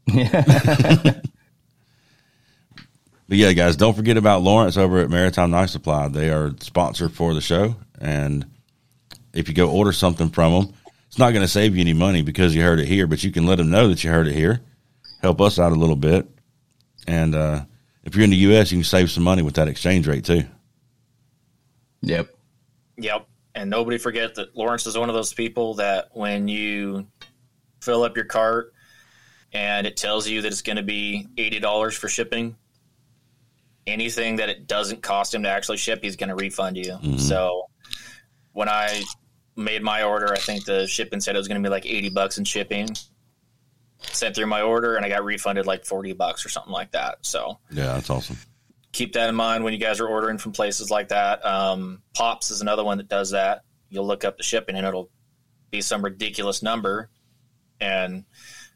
Yeah. But yeah, guys, don't forget about Lawrence over at Maritime Knife Supply. They are sponsor for the show. And if you go order something from them, it's not going to save you any money because you heard it here, but you can let them know that you heard it here. Help us out a little bit. And uh, if you're in the U.S., you can save some money with that exchange rate too. yep. Yep. And nobody forget that Lawrence is one of those people that when you fill up your cart and it tells you that it's going to be $80 for shipping, anything that it doesn't cost him to actually ship, he's going to refund you. Mm-hmm. So when I made my order. I think the shipping said it was going to be like eighty bucks in shipping. Sent through my order, and I got refunded like forty bucks or something like that. So Yeah, that's awesome. Keep that in mind when you guys are ordering from places like that. Um, Pops is another one that does that. You'll look up the shipping, and it'll be some ridiculous number, and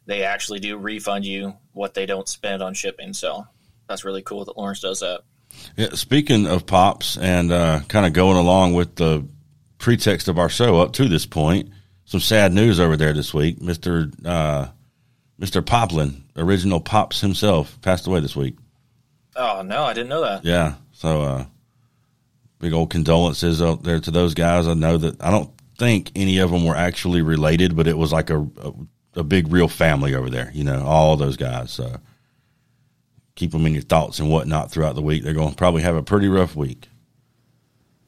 they actually do refund you what they don't spend on shipping. So that's really cool that Lawrence does that. Yeah, speaking of pops and uh, kind of going along with the pretext of our show up to this point, some sad news over there this week. Mister uh, Mister Poplin, original Pops himself, passed away this week. Oh no, I didn't know that. Yeah, so uh, big old condolences out there to those guys. I know that I don't think any of them were actually related, but it was like a a, a big real family over there. You know, all those guys. So keep them in your thoughts and whatnot throughout the week. They're going to probably have a pretty rough week.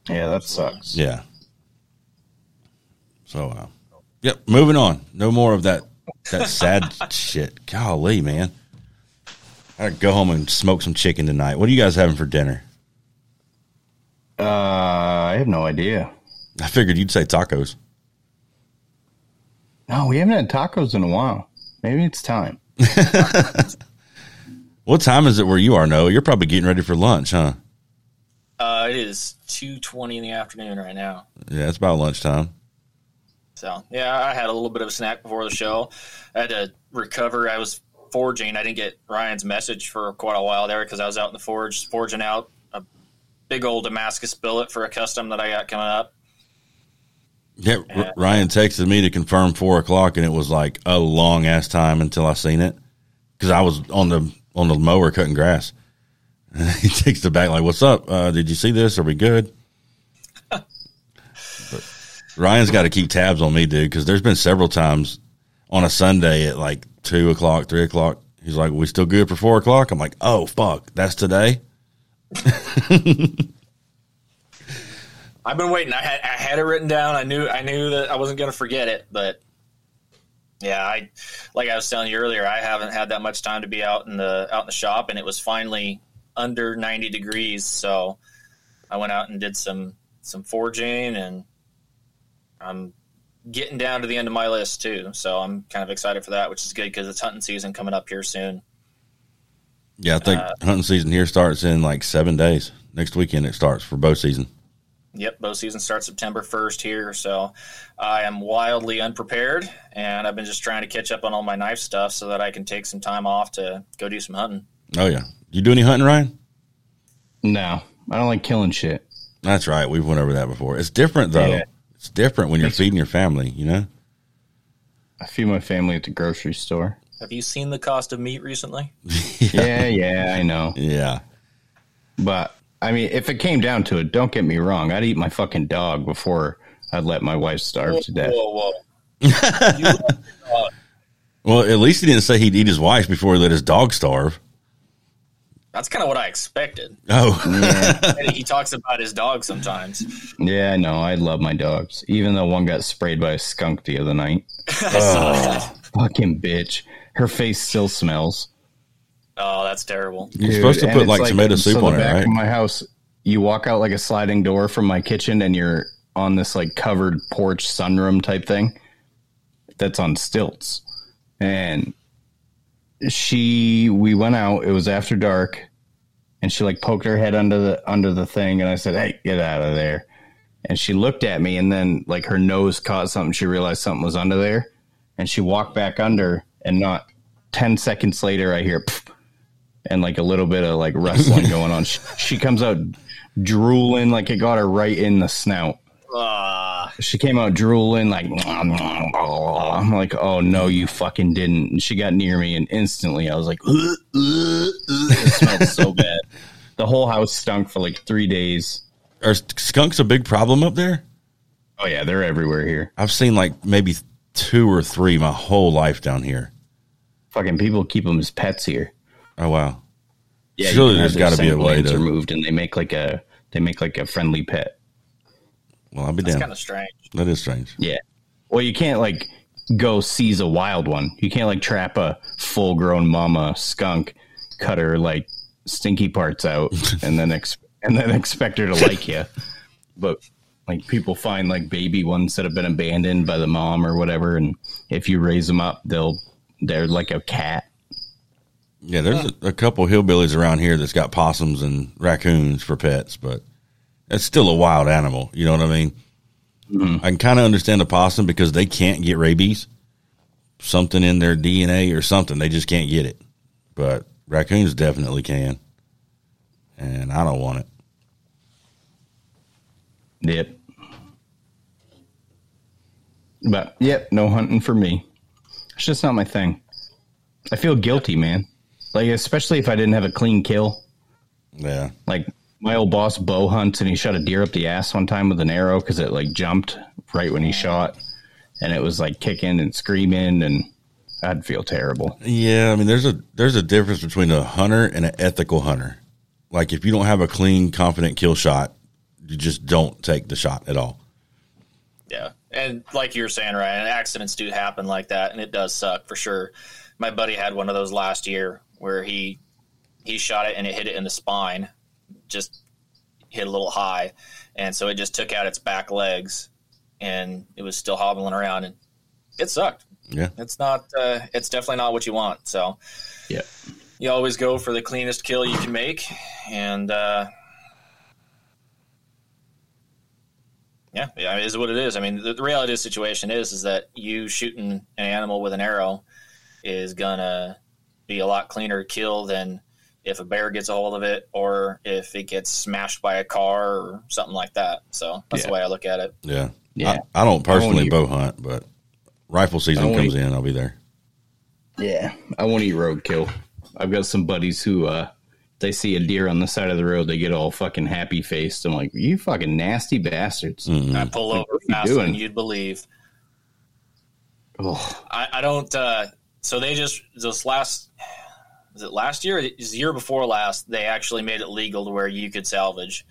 Yeah, that sucks. Yeah. So, uh, yep. Moving on. No more of that that sad shit. Golly, man. I gotta go home and smoke some chicken tonight. What are you guys having for dinner? Uh, I have no idea. I figured you'd say tacos. No, we haven't had tacos in a while. Maybe it's time. What time is it where you are, Noah? You're probably getting ready for lunch, huh? Uh, it is two twenty in the afternoon right now. Yeah, it's about lunchtime. So yeah, I had a little bit of a snack before the show. I had to recover. I was forging. I didn't get Ryan's message for quite a while there because I was out in the forge forging out a big old Damascus billet for a custom that I got coming up. Yeah, R- Ryan texted me to confirm four o'clock, and it was like a long ass time until I seen it because I was on the on the mower cutting grass. he takes the back like, "What's up? Uh, did you see this? Are we good?" but Ryan's got to keep tabs on me, dude, because there's been several times on a Sunday at like two o'clock, three o'clock. He's like, "We still good for four o'clock?" I'm like, "Oh fuck, that's today." I've been waiting. I had I had it written down. I knew I knew that I wasn't going to forget it, but yeah, I like I was telling you earlier, I haven't had that much time to be out in the out in the shop, and it was finally under ninety degrees. So I went out and did some some forging, and I'm getting down to the end of my list too. So I'm kind of excited for that, which is good because it's hunting season coming up here soon. Yeah, I think Uh, hunting season here starts in like seven days. Next weekend it starts for bow season. Yep, bow season starts September 1st here, so I am wildly unprepared, and I've been just trying to catch up on all my knife stuff so that I can take some time off to go do some hunting. Oh yeah, you do any hunting, Ryan? No, I don't like killing shit. That's right. We've went over that before. It's different though. Yeah. It's different when you're feeding your family. You know. I feed my family at the grocery store. Have you seen the cost of meat recently? Yeah, yeah, I know. Yeah. But I mean, if it came down to it, don't get me wrong. I'd eat my fucking dog before I'd let my wife starve to death. Whoa, whoa. You love your dog. Well, at least he didn't say he'd eat his wife before he let his dog starve. That's kind of what I expected. Oh, Yeah, he talks about his dog sometimes. yeah, no, I love my dogs. Even though one got sprayed by a skunk the other night. I saw oh. that. Fucking bitch. Her face still smells. Oh, that's terrible. you're supposed to put it's like, tomato so soup the on it, back right? Of my house, you walk out like a sliding door from my kitchen, and you're on this like covered porch sunroom type thing. That's on stilts, and she we went out. It was after dark, and she like poked her head under the under the thing, and I said, "Hey, get out of there." And she looked at me, and then like her nose caught something. She realized something was under there, and she walked back under, and not ten seconds later, I hear. "Pfft," and like a little bit of like wrestling going on. She, she comes out drooling like it got her right in the snout. She came out drooling like I'm like, oh no, you fucking didn't. And she got near me and instantly I was like, "Ugh, ugh, ugh." it smelled so bad. The whole house stunk for like three days. Are skunks a big problem up there? Oh yeah, they're everywhere here. I've seen like maybe two or three my whole life down here. Fucking people keep them as pets here. Oh wow. Yeah, Surely there's their gotta be a way to- removed, and they make like a they make like a friendly pet. Well, I'll be that's damned. kind of strange. That is strange. Yeah. Well, you can't like go seize a wild one. You can't like trap a full grown mama skunk, cut her like stinky parts out, and then ex- and then expect her to like you. But Like people find like baby ones that have been abandoned by the mom or whatever, and if you raise them up, they'll they're like a cat. Yeah, there's a, a couple hillbillies around here that's got possums and raccoons for pets, but it's still a wild animal. You know what I mean? Mm-hmm. I can kind of understand the possum because they can't get rabies, something in their DNA or something. They just can't get it. But raccoons definitely can, and I don't want it. Yep. But yep, no hunting for me. It's just not my thing. I feel guilty, man. Like especially if I didn't have a clean kill. Yeah, Like my old boss bow hunts and he shot a deer up the ass one time with an arrow because it like jumped right when he shot, and it was like kicking and screaming, and I'd feel terrible. yeah. I mean, there's a there's a difference between a hunter and an ethical hunter. Like if you don't have a clean, confident kill shot, you just don't take the shot at all. Yeah. And like you were saying, Ryan, accidents do happen like that, and it does suck for sure. My buddy had one of those last year where he he shot it and it hit it in the spine, just hit a little high, and so it just took out its back legs, and it was still hobbling around, and it sucked. Yeah, It's not. Uh, it's definitely not what you want. So Yeah. you always go for the cleanest kill you can make, and uh, yeah, yeah, it is what it is. I mean, the, the reality of the situation is is that you shooting an animal with an arrow is gonna be a lot cleaner kill than if a bear gets a hold of it or if it gets smashed by a car or something like that. So that's Yeah. the way I look at it. yeah, Yeah. I, I don't personally eat- bow hunt, but rifle season comes eat- in, I'll be there. Yeah, I won't eat roadkill. I've got some buddies who uh they see a deer on the side of the road, they get all fucking happy faced. I'm like, you fucking nasty bastards. I pull over what are you faster than doing? you'd believe. Oh, I, I don't. Uh, so they just this last was it last year? It was the year before last. They actually made it legal to where you could salvage.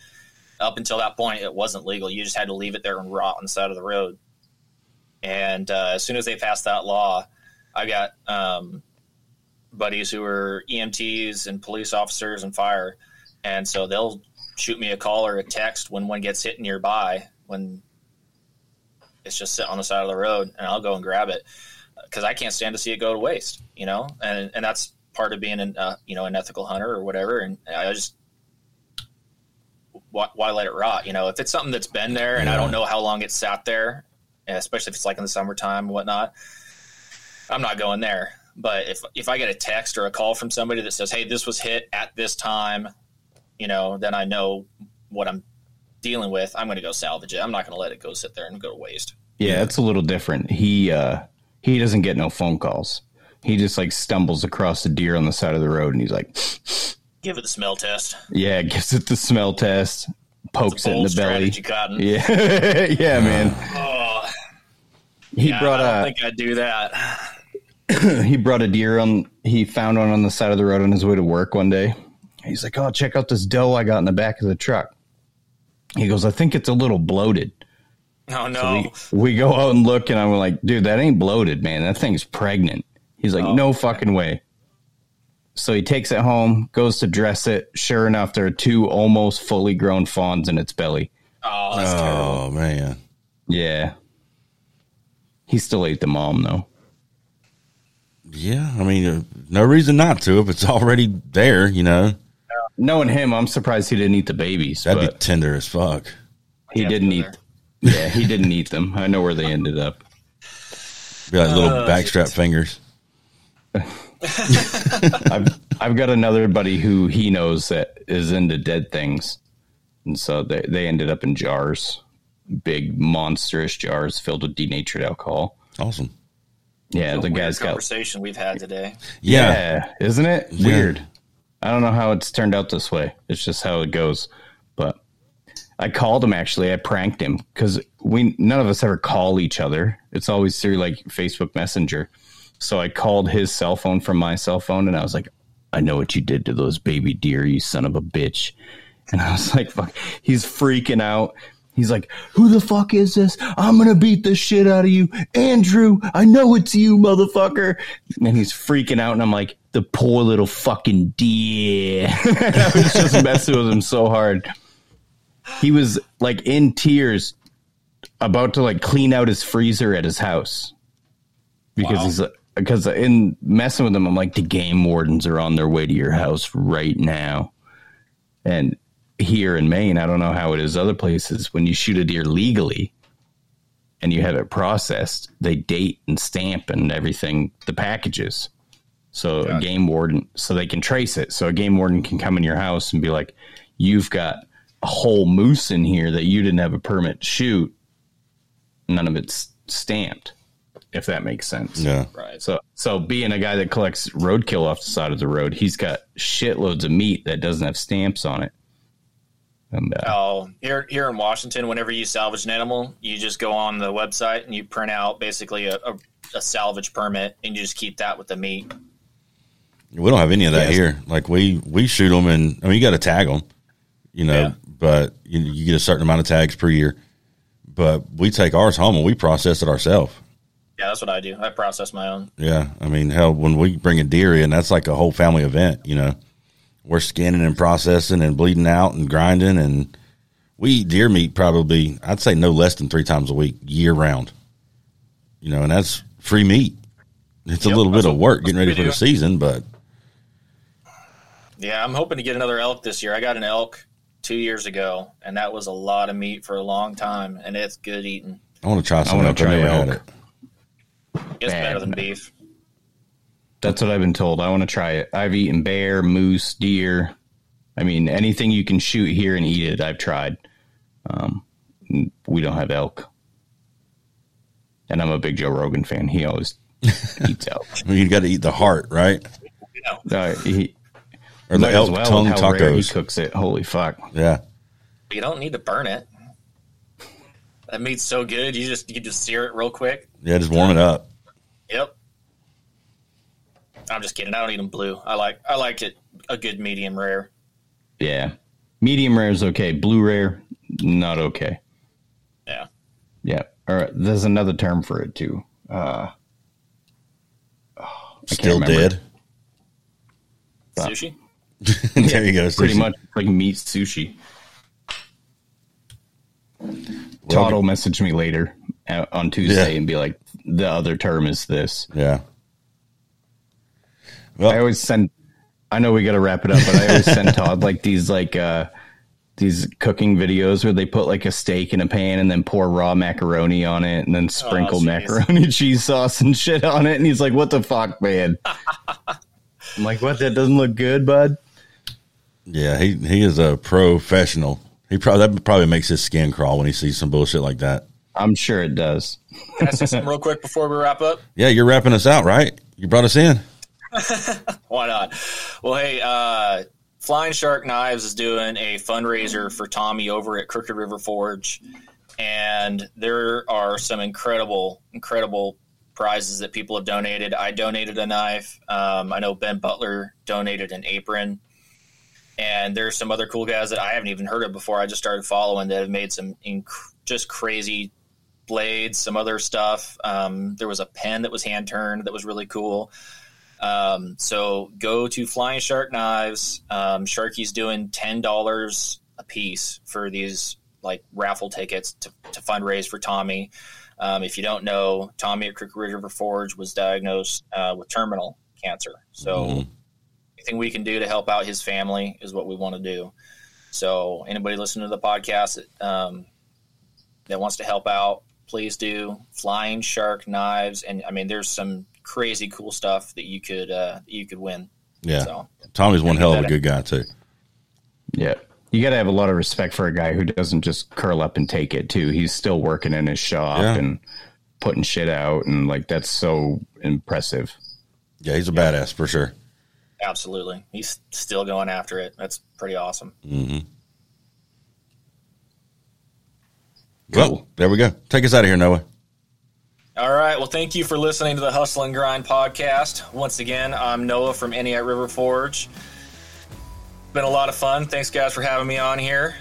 Up until that point, it wasn't legal. You just had to leave it there and rot on the side of the road. And uh, as soon as they passed that law, I got um, buddies who were EMTs and police officers and fire, and so they'll shoot me a call or a text when one gets hit nearby when it's just sitting on the side of the road, and I'll go and grab it because I can't stand to see it go to waste, you know, and and that's part of being an uh, you know an ethical hunter or whatever, and I just why, why let it rot, you know? If it's something that's been there and I don't know how long it's sat there, especially if it's like in the summertime and whatnot, I'm not going there. But if if I get a text or a call from somebody that says, "Hey, this was hit at this time," you know, then I know what I'm dealing with. I'm going to go salvage it. I'm not going to let it go sit there and go to waste. yeah, it's a little different. He uh he doesn't get no phone calls. He just like stumbles across a deer on the side of the road and he's like, Give it the smell test. yeah, gives it the smell test, pokes it in the belly. Cotton. Yeah, yeah, man. Oh, He yeah, brought I don't a think I'd do that. he brought a deer on he found one on the side of the road on his way to work one day he's like oh check out this doe i got in the back of the truck he goes i think it's a little bloated Oh no. we, we go out and look and i'm like dude that ain't bloated man that thing's pregnant he's like Oh, no fucking way so he takes it home goes to dress it sure enough there are two almost fully grown fawns in its belly oh, that's terrible. Oh man, yeah he still ate the mom though yeah. I mean, uh, no reason not to if it's already there. You know, knowing him i'm surprised he didn't eat the babies that'd but be tender as fuck. he Can't didn't go eat yeah he didn't eat them i know where they ended up Be like little Oh, backstrap shit. fingers. I've I've got another buddy who he knows that is into dead things, and so they they ended up in jars, big monstrous jars filled with denatured alcohol. Awesome. Yeah, the Weird guy's got conversation we've had today. Yeah. yeah, isn't it weird? I don't know how it's turned out this way. It's just how it goes. But I called him actually. I pranked him because we none of us ever call each other. It's always through like Facebook Messenger. So I called his cell phone from my cell phone, and I was like, "I know what you did to those baby deer, you son of a bitch." And I was like, "Fuck!" He's freaking out. He's like, "Who the fuck is this? I'm gonna beat the shit out of you, Andrew. I know it's you, motherfucker." And he's freaking out, and I'm like, "The poor little fucking deer." I was just messing with him so hard. He was like in tears, about to like clean out his freezer at his house because Wow. he's uh, because in messing with them, I'm like the game wardens are on their way to your house right now, and here in Maine, I don't know how it is other places. When you shoot a deer legally and you have it processed, they date and stamp and everything the packages. So a game warden, so they can trace it. So a game warden can come in your house and be like, "You've got a whole moose in here that you didn't have a permit to shoot. None of it's stamped." If that makes sense. Yeah. Right. So, so being a guy that collects roadkill off the side of the road, he's got shitloads of meat that doesn't have stamps on it. And uh, Oh, here here in Washington, whenever you salvage an animal, you just go on the website and you print out basically a, a, a salvage permit, and you just keep that with the meat. We don't have any of that Yes. here. Like we we shoot them, and I mean you got to tag them, you know. Yeah. But you, you get a certain amount of tags per year. But we take ours home and we process it ourselves. Yeah, that's what I do. I process my own. Yeah, I mean, hell, when we bring a deer in, that's like a whole family event. You know, we're scanning and processing and bleeding out and grinding, and we eat deer meat probably I'd say no less than three times a week, year round. You know, and that's free meat. It's a little bit that's of work getting ready for the season, but Yeah, I'm hoping to get another elk this year. I got an elk two years ago, and that was a lot of meat for a long time, and it's good eating. I want to try some. wanna try never had elk. It. It's Bad. better than beef. that's what I've been told. I want to try it. I've eaten bear, moose, deer. I mean, anything you can shoot here and eat it, I've tried. Um, we don't have elk. And I'm a big Joe Rogan fan. He always eats elk. I mean, you got to eat the heart, right? You know, Uh, he, Or the elk well tongue how rare he cooks it. Holy fuck. Yeah, you don't need to burn it. That meat's so good. You just you just sear it real quick. Yeah, just warm it up. Yep. I'm just kidding. I don't eat them blue. I like I like it a good medium rare. Yeah. Medium rare is okay. Blue rare, not okay. Yeah. Yeah. All right. there's another term for it too. Uh, Still remember. dead. Sushi. there you go. pretty much like meat sushi. Well, Todd will message me later on Tuesday Yeah. and be like, the other term is this. Yeah. Well, I always send. I know we got to wrap it up, but I always send Todd like these like uh these cooking videos where they put like a steak in a pan and then pour raw macaroni on it and then sprinkle jeez. macaroni cheese sauce and shit on it. And he's like, "What the fuck, man?" I'm like, "What? That doesn't look good, bud." yeah, he he is a professional. He probably that probably makes his skin crawl when he sees some bullshit like that. I'm sure it does. Can I say something real quick before we wrap up? Yeah, you're wrapping us out, right? You brought us in. Why not? Well, hey, uh, Flying Shark Knives is doing a fundraiser for Tommy over at Crooked River Forge, and there are some incredible, incredible prizes that people have donated. I donated a knife. Um, I know Ben Butler donated an apron, and there's some other cool guys that I haven't even heard of before. I just started following that have made some inc- just crazy blades, some other stuff. Um, there was a pen that was hand turned that was really cool. Um, so go to Flying Shark Knives. Um, Sharky's doing ten dollars a piece for these like raffle tickets to, to fundraise for Tommy. Um, if you don't know, Tommy at Crooked River Forge was diagnosed uh, with terminal cancer. So Mhm. anything we can do to help out his family is what we want to do. So anybody listening to the podcast that, um, that wants to help out, please do. Flying Shark Knives, and I mean, there's some crazy cool stuff that you could uh, you could win. Yeah. So Tommy's one hell of a good guy too. Yeah. You got to have a lot of respect for a guy who doesn't just curl up and take it too. He's still working in his shop Yeah. and putting shit out and like that's so impressive. Yeah, he's a badass for sure. absolutely, he's still going after it. That's pretty awesome. Well, Cool. there we go. Take us out of here, Noah. All right. Well, thank you for listening to the Hustle and Grind podcast. Once again, I'm Noah from Eniat River Forge. Been a lot of fun. Thanks, guys, for having me on here.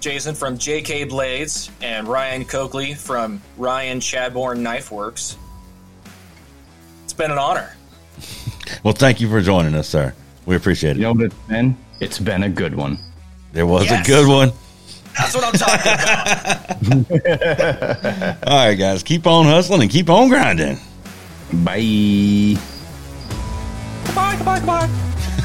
Jason from JK Blades and Ryan Coakley from Ryan Chadbourne Knife Works. It's been an honor. Well, thank you for joining us, sir. We appreciate it. You know what it's been? It's been a good one. There was Yes. a good one. That's what I'm talking about. All right, guys, keep on hustling and keep on grinding. Bye. goodbye, goodbye, goodbye.